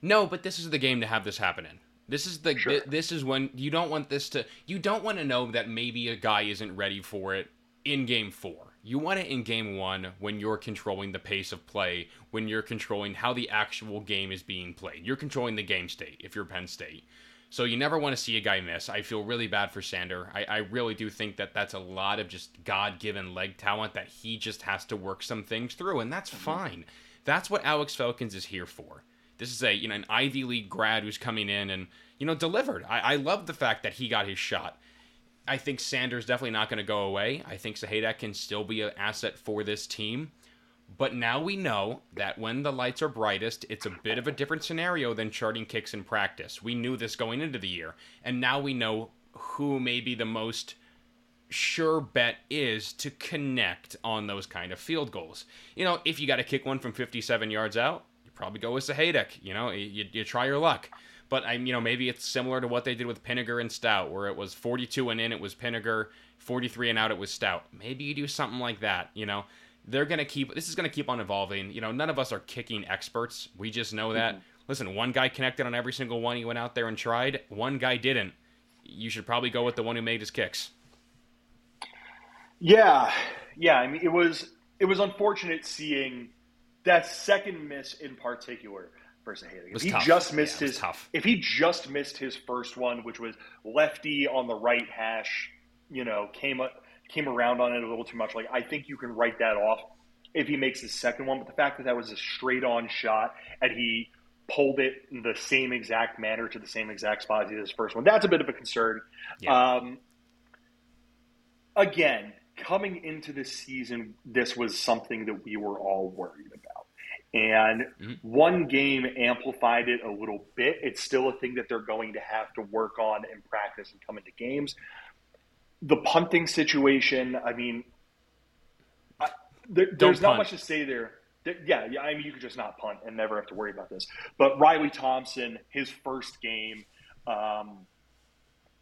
No, but this is the game to have this happen in. This is the Sure. this is when you don't want this to you don't want to know that maybe a guy isn't ready for it in game 4. You want it in game 1 when you're controlling the pace of play, when you're controlling how the actual game is being played. You're controlling the game state if you're Penn State. So you never want to see a guy miss. I feel really bad for Sander. I, I really do think that that's a lot of just God given leg talent that he just has to work some things through, and that's mm-hmm. fine. That's what Alex Felkins is here for. This is a you know an Ivy League grad who's coming in and you know delivered. I, I love the fact that he got his shot. I think Sander's definitely not going to go away. I think Sahaydak can still be an asset for this team. But now we know that when the lights are brightest, it's a bit of a different scenario than charting kicks in practice. We knew this going into the year. And now we know who maybe the most sure bet is to connect on those kind of field goals. You know, if you got to kick one from 57 yards out, you probably go with Sahaydak. You know, you, you try your luck. But I'm, you know, maybe it's similar to what they did with Pinegar and Stout, where it was 42 and in, it was Pinegar, 43 and out, it was Stout. Maybe you do something like that. You know, they're gonna keep. This is gonna keep on evolving. You know, none of us are kicking experts. We just know that. Mm-hmm. Listen, one guy connected on every single one he went out there and tried. One guy didn't. You should probably go with the one who made his kicks. Yeah, yeah. I mean, it was it was unfortunate seeing that second miss in particular for Sahaydak. If he tough. just missed Yeah, his tough. if he just missed his first one, which was lefty on the right hash, you know, came up came around on it a little too much. Like I think you can write that off if he makes his second one. But the fact that that was a straight on shot and he pulled it in the same exact manner to the same exact spot as he did his first one, that's a bit of a concern. Yeah. Um, again, coming into this season, this was something that we were all worried about. And Mhm. one game amplified it a little bit. It's still a thing that they're going to have to work on and practice and come into games. The punting situation, I mean, I, there, there's not much to say there. There- Yeah, yeah, I mean, you could just not punt and never have to worry about this. But Riley Thompson, his first game, um,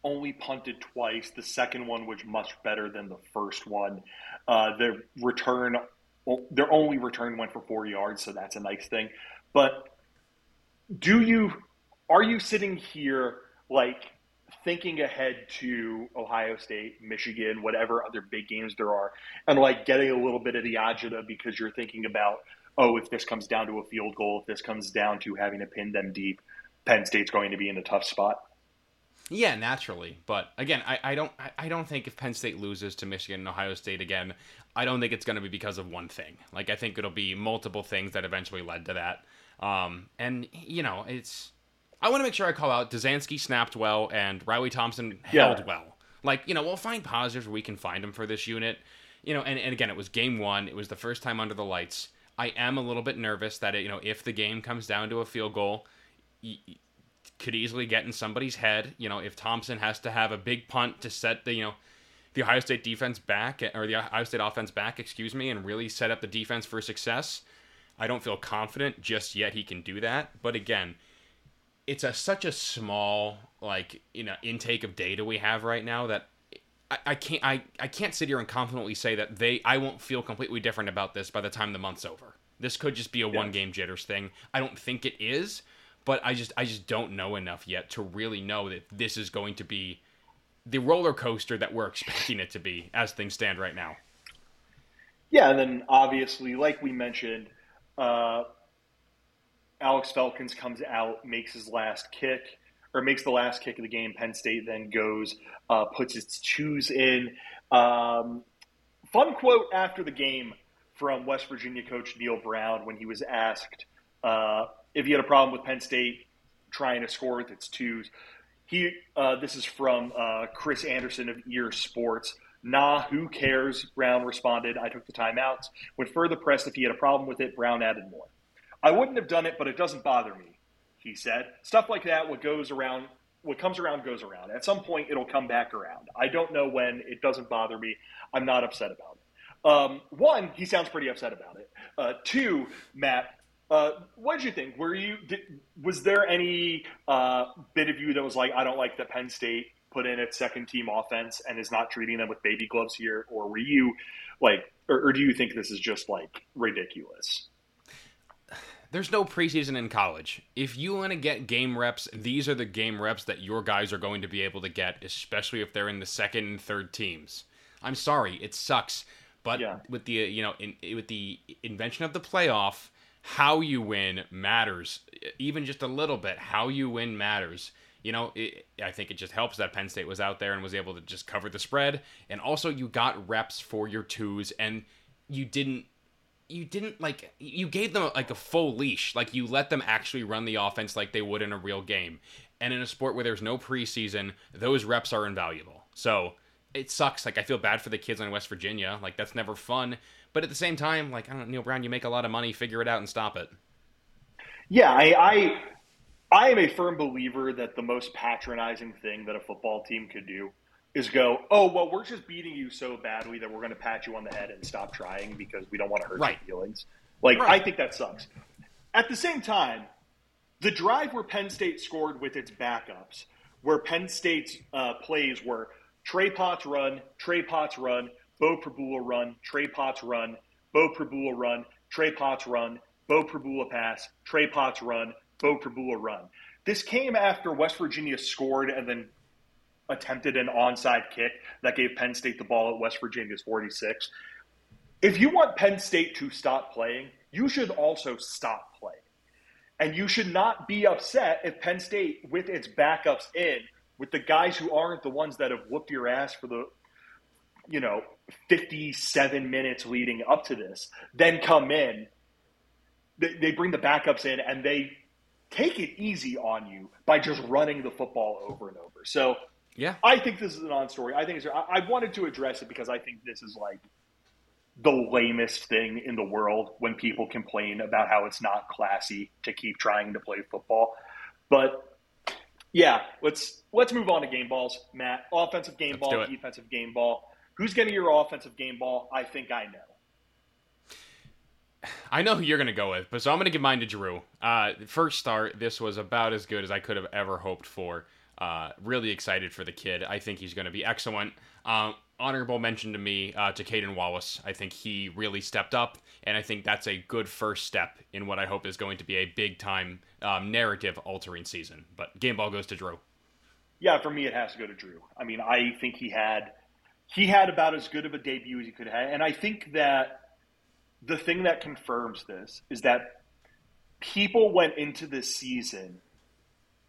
only punted twice. The second one was much better than the first one. Uh, the return, their only return went for four yards, so that's a nice thing. But do you, are you sitting here like thinking ahead to Ohio State, Michigan, whatever other big games there are, and like getting a little bit of the agita because you're thinking about, oh, if this comes down to a field goal, if this comes down to having to pin them deep, Penn State's going to be in a tough spot. Yeah, naturally. But again, I, I don't I, I don't think if Penn State loses to Michigan and Ohio State again, I don't think it's going to be because of one thing. Like I think it'll be multiple things that eventually led to that. Um, and you know, it's I want to make sure I call out Duzansky snapped well and Riley Thompson held Yeah. well. Like you know, we'll find positives where we can find them for this unit. You know, and, and again, it was game one. It was the first time under the lights. I am a little bit nervous that it, you know if the game comes down to a field goal, could easily get in somebody's head. You know, if Thompson has to have a big punt to set the you know the Ohio State defense back eh, or the Ohio State offense back, excuse me, and really set up the defense for success. I don't feel confident just yet he can do that. But again, it's a such a small like you know intake of data we have right now that I, I can't I, I can't sit here and confidently say that they I won't feel completely different about this by the time the month's over. This could just be a one game jitters thing. I don't think it is, but I just I just don't know enough yet to really know that this is going to be the roller coaster that we're expecting it to be as things stand right now. Yeah, and then obviously, like we mentioned, uh, Alex Felkins comes out, makes his last kick, or makes the last kick of the game. Penn State then goes, uh, puts its twos in. Um, fun quote after the game from West Virginia coach Neal Brown when he was asked uh, if he had a problem with Penn State trying to score with its twos. He, uh, this is from uh, Chris Anderson of Ear Sports. Nah, who cares? Brown responded. I took the timeouts. When further pressed if he had a problem with it, Brown added more. I wouldn't have done it, but it doesn't bother me, he said. Stuff like that, what goes around what comes around goes around. At some point, it'll come back around. I don't know when. It doesn't bother me. I'm not upset about it. Um, one, he sounds pretty upset about it. Uh, two, Matt, uh, what did you think? Were you did, was there any uh, bit of you that was like, I don't like that Penn State put in its second team offense and is not treating them with baby gloves here, or were you like, or, or do you think this is just like ridiculous? There's no preseason in college. If you want to get game reps, these are the game reps that your guys are going to be able to get, especially if they're in the second and third teams. I'm sorry, it sucks, but yeah. with the you know in, with the invention of the playoff, how you win matters, even just a little bit. How you win matters. You know, it, I think it just helps that Penn State was out there and was able to just cover the spread, and also you got reps for your twos, and you didn't you didn't like you gave them like a full leash. Like you let them actually run the offense like they would in a real game. And in a sport where there's no preseason those reps are invaluable. So it sucks. Like i feel bad for the kids on west virginia. Like that's never fun but at the same time like i don't know neal brown you make a lot of money figure it out and stop it yeah i i, I am a firm believer that the most patronizing thing that a football team could do is go, oh, well, we're just beating you so badly that we're going to pat you on the head and stop trying because we don't want to hurt right. your feelings. Like, right. I think that sucks. At the same time, the drive where Penn State scored with its backups, where Penn State's uh, plays were Trey Potts run, Trey Potts run, Beau Pribula run, Trey Potts run, Beau Pribula run, Trey Potts run, Beau Pribula pass, Trey Potts run, Beau Pribula run. This came after West Virginia scored and then attempted an onside kick that gave Penn State the ball at West Virginia's 46. If you want Penn State to stop playing, you should also stop playing. And you should not be upset if Penn State, with its backups in, with the guys who aren't the ones that have whooped your ass for the, you know, 57 minutes leading up to this, then come in. They, they bring the backups in and they take it easy on you by just running the football over and over. So yeah, I think this is a non-story. I think it's, I, I wanted to address it because I think this is like the lamest thing in the world when people complain about how it's not classy to keep trying to play football. But yeah, let's let's move on to game balls, Matt. Offensive game let's ball, defensive game ball. Who's getting your offensive game ball? I think I know. I know who you're going to go with, but so I'm going to give mine to Drew. Uh, first start, this was about as good as I could have ever hoped for. Uh, really excited for the kid. I think he's going to be excellent. Um, honorable mention to me uh, to Caedan Wallace. I think he really stepped up, and I think that's a good first step in what I hope is going to be a big time um, narrative altering season. But game ball goes to Drew. Yeah, for me, it has to go to Drew. I mean, I think he had he had about as good of a debut as he could have, and I think that the thing that confirms this is that people went into this season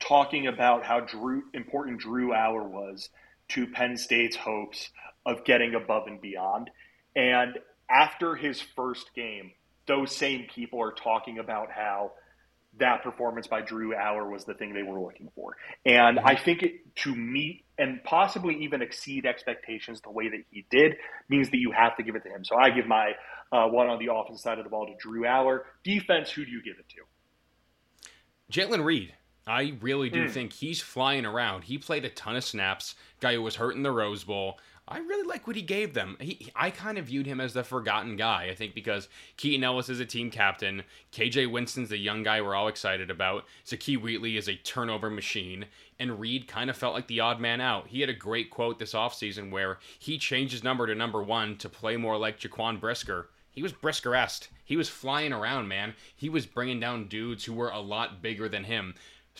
talking about how Drew, important Drew Allar was to Penn State's hopes of getting above and beyond. And after his first game, those same people are talking about how that performance by Drew Allar was the thing they were looking for. And I think it, to meet and possibly even exceed expectations the way that he did means that you have to give it to him. So I give my uh, one on the offense side of the ball to Drew Allar. Defense, who do you give it to? Jaylen Reed. I really do mm. think he's flying around. He played a ton of snaps. Guy who was hurt in the Rose Bowl. I really like what he gave them. He, I kind of viewed him as the forgotten guy. I think because Keaton Ellis is a team captain, KJ Winston's the young guy we're all excited about, Zakee Wheatley is a turnover machine, and Reed kind of felt like the odd man out. He had a great quote this offseason where he changed his number to number one to play more like Jaquan Brisker. He was Brisker-esque. He was flying around, man. He was bringing down dudes who were a lot bigger than him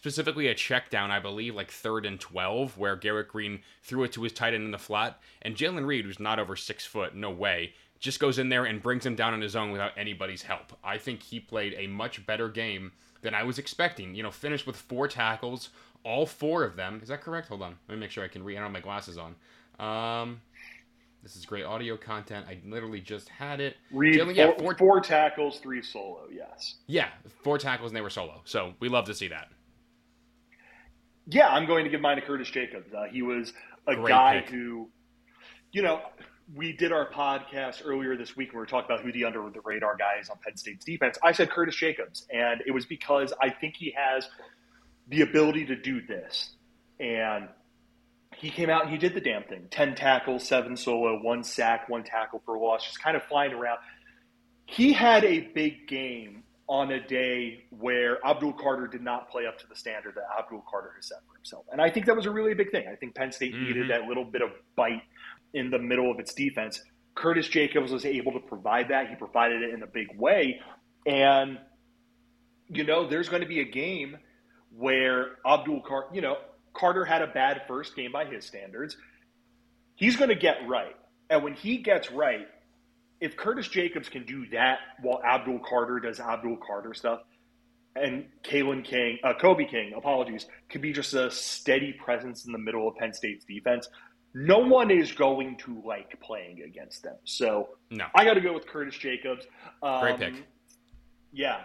specifically a check down, I believe, like third and 12, where Garrett Greene threw it to his tight end in the flat. And Jaylen Reed, who's not over six foot, no way, just goes in there and brings him down on his own without anybody's help. I think he played a much better game than I was expecting. You know, finished with four tackles, all four of them. Is that correct? Hold on. Let me make sure I can read. I don't have my glasses on. Um, this is great audio content. I literally just had it. Reed, Jaylen, yeah, four, four tackles, three solo. Yes. Yeah, four tackles and they were solo. So we love to see that. Yeah, I'm going to give mine to Curtis Jacobs. Uh, he was a Great guy pick. who, you know, we did our podcast earlier this week and we were talking about who the under the radar guys on Penn State's defense. I said Curtis Jacobs, and it was because I think he has the ability to do this. and he came out and he did the damn thing 10 tackles, seven solo, one sack, one tackle for loss, just kind of flying around. He had a big game on a day where Abdul Carter did not play up to the standard that Abdul Carter has set for himself. And I think that was a really big thing. I think Penn State mm-hmm. needed that little bit of bite in the middle of its defense. Curtis Jacobs was able to provide that. He provided it in a big way. And, you know, there's going to be a game where Abdul Carter, you know, Carter had a bad first game by his standards. He's going to get right. And when he gets right, if Curtis Jacobs can do that while Abdul Carter does Abdul Carter stuff, and Kalen King, uh, Kobe King, apologies, could be just a steady presence in the middle of Penn State's defense, no one is going to like playing against them. So no. I got to go with Curtis Jacobs. Um, Great pick. Yeah.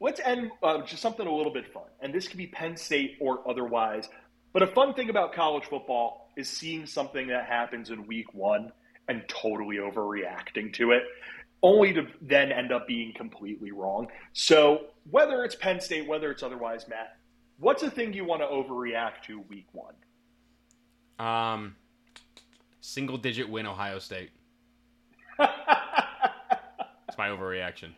Let's end uh, just something a little bit fun, and this could be Penn State or otherwise. But a fun thing about college football is seeing something that happens in week one and totally overreacting to it, only to then end up being completely wrong. So, whether it's Penn State, whether it's otherwise, Matt, what's a thing you want to overreact to week one? Um, single digit win Ohio State. It's my overreaction.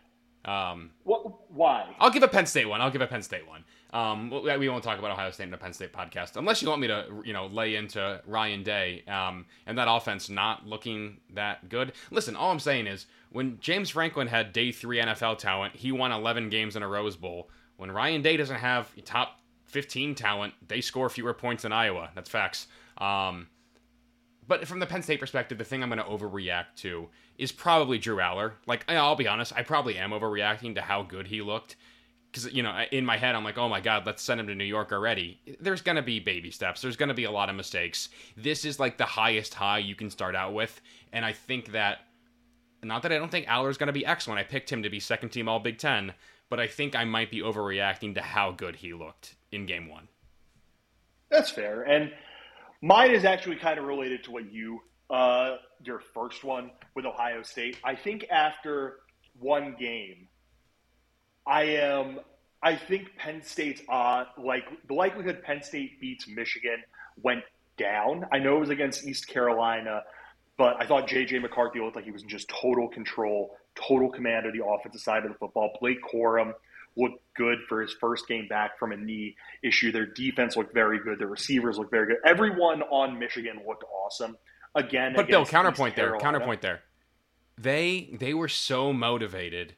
Um, what? Why? I'll give a Penn State one. I'll give a Penn State one. Um, we won't talk about Ohio State in a Penn State podcast unless you want me to, you know, lay into Ryan Day um, and that offense not looking that good. Listen, all I'm saying is when James Franklin had day three NFL talent, he won 11 games in a Rose Bowl. When Ryan Day doesn't have top 15 talent, they score fewer points than Iowa. That's facts. Um, but from the Penn State perspective, the thing I'm going to overreact to is probably Drew Allar. Like, I'll be honest, I probably am overreacting to how good he looked. Because, you know, in my head, I'm like, oh my God, let's send him to New York already. There's going to be baby steps. There's going to be a lot of mistakes. This is like the highest high you can start out with. And I think that, not that I don't think Allar's going to be excellent. I picked him to be second team All Big Ten. But I think I might be overreacting to how good he looked in game one. That's fair. And Mine is actually kind of related to what you, uh, your first one with Ohio State. I think after one game, I am. I think Penn State's uh, like the likelihood Penn State beats Michigan went down. I know it was against East Carolina, but I thought JJ McCarthy looked like he was in just total control, total command of the offensive side of the football. Blake Corum looked good for his first game back from a knee issue. Their defense looked very good. Their receivers looked very good. Everyone on Michigan looked awesome. Again, but Bill, counterpoint there. Counterpoint there. They they were so motivated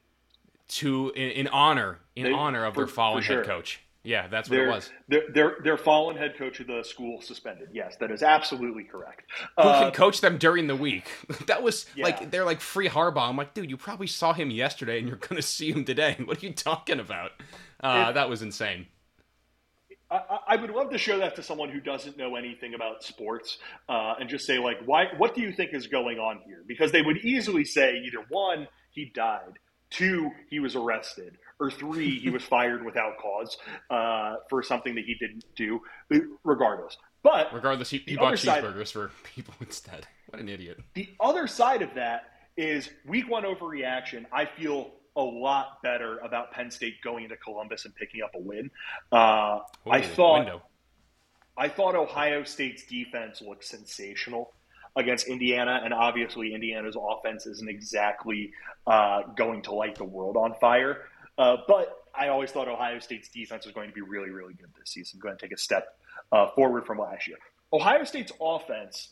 to in, in honor in they, honor of for, their fallen sure. head coach. Yeah, that's what their, it was. Their, their, their fallen head coach of the school suspended. Yes, that is absolutely correct. Who uh, can coach them during the week? that was yeah. like they're like free Harbaugh. I'm like, dude, you probably saw him yesterday, and you're going to see him today. What are you talking about? Uh, that was insane. I, I, would love to show that to someone who doesn't know anything about sports uh, and just say, like, why? What do you think is going on here? Because they would easily say either one, he died, two, he was arrested, or three, he was fired without cause uh, for something that he didn't do. Regardless, but regardless, he, he bought cheeseburgers side, for people instead. What an idiot! The other side of that is week one overreaction. I feel a lot better about Penn State going into Columbus and picking up a win. Uh, Ooh, I thought window. I thought Ohio State's defense looked sensational against Indiana, and obviously Indiana's offense isn't exactly uh, going to light the world on fire. Uh, but I always thought Ohio State's defense was going to be really, really good this season, going to take a step uh, forward from last year. Ohio State's offense,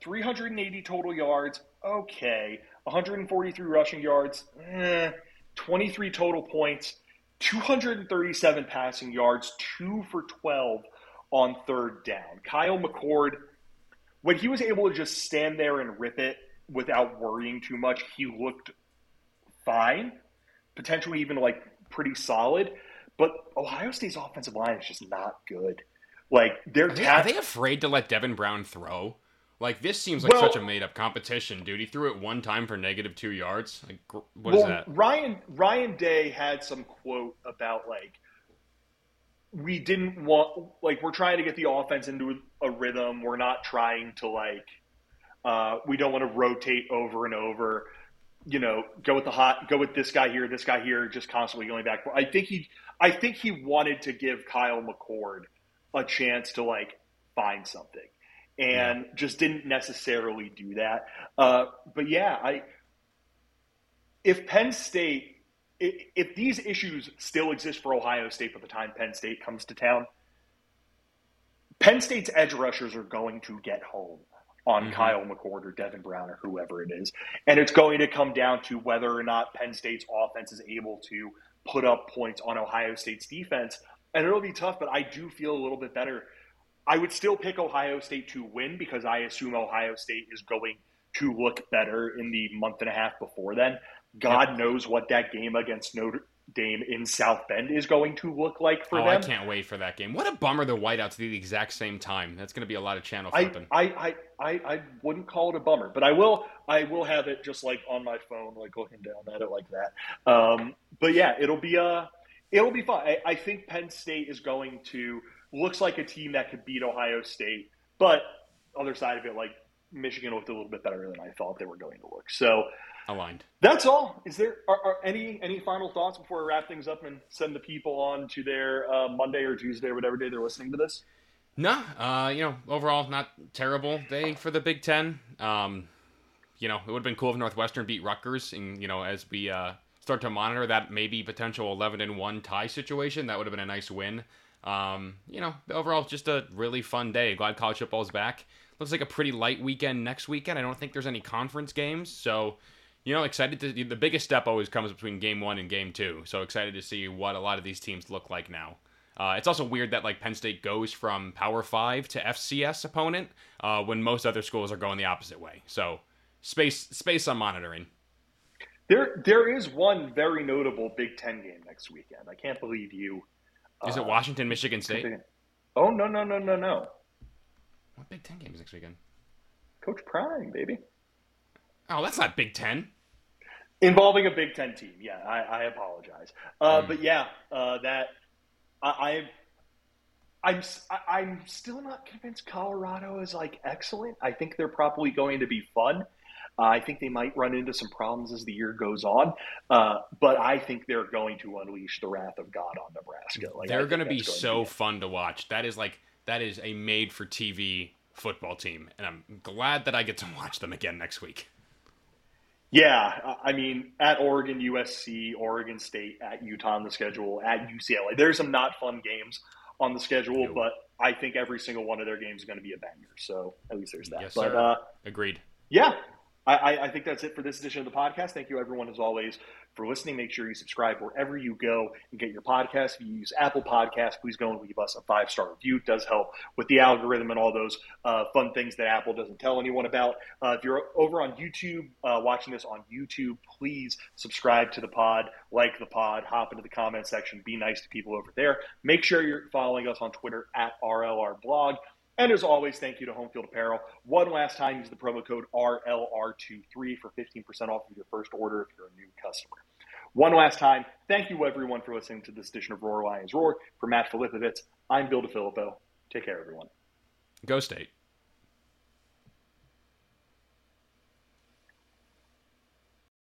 380 total yards, okay. 143 rushing yards, eh. 23 total points, 237 passing yards, two for 12 on third down. Kyle McCord, when he was able to just stand there and rip it without worrying too much, he looked fine potentially even like pretty solid. But Ohio State's offensive line is just not good. Like they're are they, are they afraid to let Devin Brown throw? Like this seems like well, such a made up competition, dude. He threw it one time for negative two yards. Like what well, is that? Ryan Ryan Day had some quote about like we didn't want like we're trying to get the offense into a rhythm. We're not trying to like uh, we don't want to rotate over and over you know, go with the hot, go with this guy here, this guy here, just constantly going back. I think he, I think he wanted to give Kyle McCord a chance to like find something, and yeah. just didn't necessarily do that. Uh, but yeah, I if Penn State. If these issues still exist for Ohio State by the time Penn State comes to town, Penn State's edge rushers are going to get home on mm-hmm. Kyle McCord or Devin Brown or whoever it is. And it's going to come down to whether or not Penn State's offense is able to put up points on Ohio State's defense. And it'll be tough, but I do feel a little bit better. I would still pick Ohio State to win because I assume Ohio State is going to look better in the month and a half before then. God yep. knows what that game against Notre Dame in South Bend is going to look like for oh, them. I can't wait for that game. What a bummer the whiteouts do the exact same time. That's going to be a lot of channel flipping. I, I, I, I, wouldn't call it a bummer, but I will I will have it just like on my phone, like looking down at it like that. Um, but yeah, it'll be uh it'll be fun. I, I think Penn State is going to looks like a team that could beat Ohio State, but other side of it, like Michigan looked a little bit better than I thought they were going to look. So aligned. That's all. Is there are, are, any any final thoughts before we wrap things up and send the people on to their uh, Monday or Tuesday or whatever day they're listening to this? No, uh, you know, overall not terrible day for the Big Ten. Um, you know, it would have been cool if Northwestern beat Rutgers, and you know, as we uh, start to monitor that maybe potential eleven and one tie situation, that would have been a nice win. Um, you know, overall, just a really fun day. Glad college football's back. Looks like a pretty light weekend next weekend. I don't think there's any conference games, so you know, excited to the biggest step always comes between game one and game two. So excited to see what a lot of these teams look like now. Uh, it's also weird that like Penn State goes from Power Five to FCS opponent uh, when most other schools are going the opposite way. So space space on monitoring. There there is one very notable Big Ten game next weekend. I can't believe you. Is uh, it Washington Michigan State? Oh no no no no no. What Big Ten game is next weekend? Coach Prime, baby. Oh, that's not Big Ten. Involving a Big Ten team, yeah. I, I apologize, uh, mm. but yeah, uh, that I, I'm I'm still not convinced Colorado is like excellent. I think they're probably going to be fun. Uh, I think they might run into some problems as the year goes on, uh, but I think they're going to unleash the wrath of God on Nebraska. Like, they're going to be so be fun to watch. That is like that is a made for TV football team, and I'm glad that I get to watch them again next week. Yeah, I mean, at Oregon, USC, Oregon State, at Utah on the schedule, at UCLA. There's some not fun games on the schedule, but I think every single one of their games is going to be a banger. So at least there's that. Yes, but, sir. Uh, Agreed. Yeah, I, I, think that's it for this edition of the podcast. Thank you, everyone, as always, for listening. Make sure you subscribe wherever you go and get your podcast. If you use Apple Podcasts, please go and leave us a five star review. It does help with the algorithm and all those uh, fun things that Apple doesn't tell anyone about. Uh, if you're over on YouTube, uh, watching this on YouTube, please subscribe to the pod, like the pod, hop into the comment section, be nice to people over there. Make sure you're following us on Twitter at RLR Blog. And as always, thank you to Homefield Apparel. One last time, use the promo code RLR23 for 15% off of your first order if you're a new customer. One last time, thank you everyone for listening to this edition of Roar Lions Roar. For Matt Filipovitz, I'm Bill DiFilippo. Take care, everyone. Go State.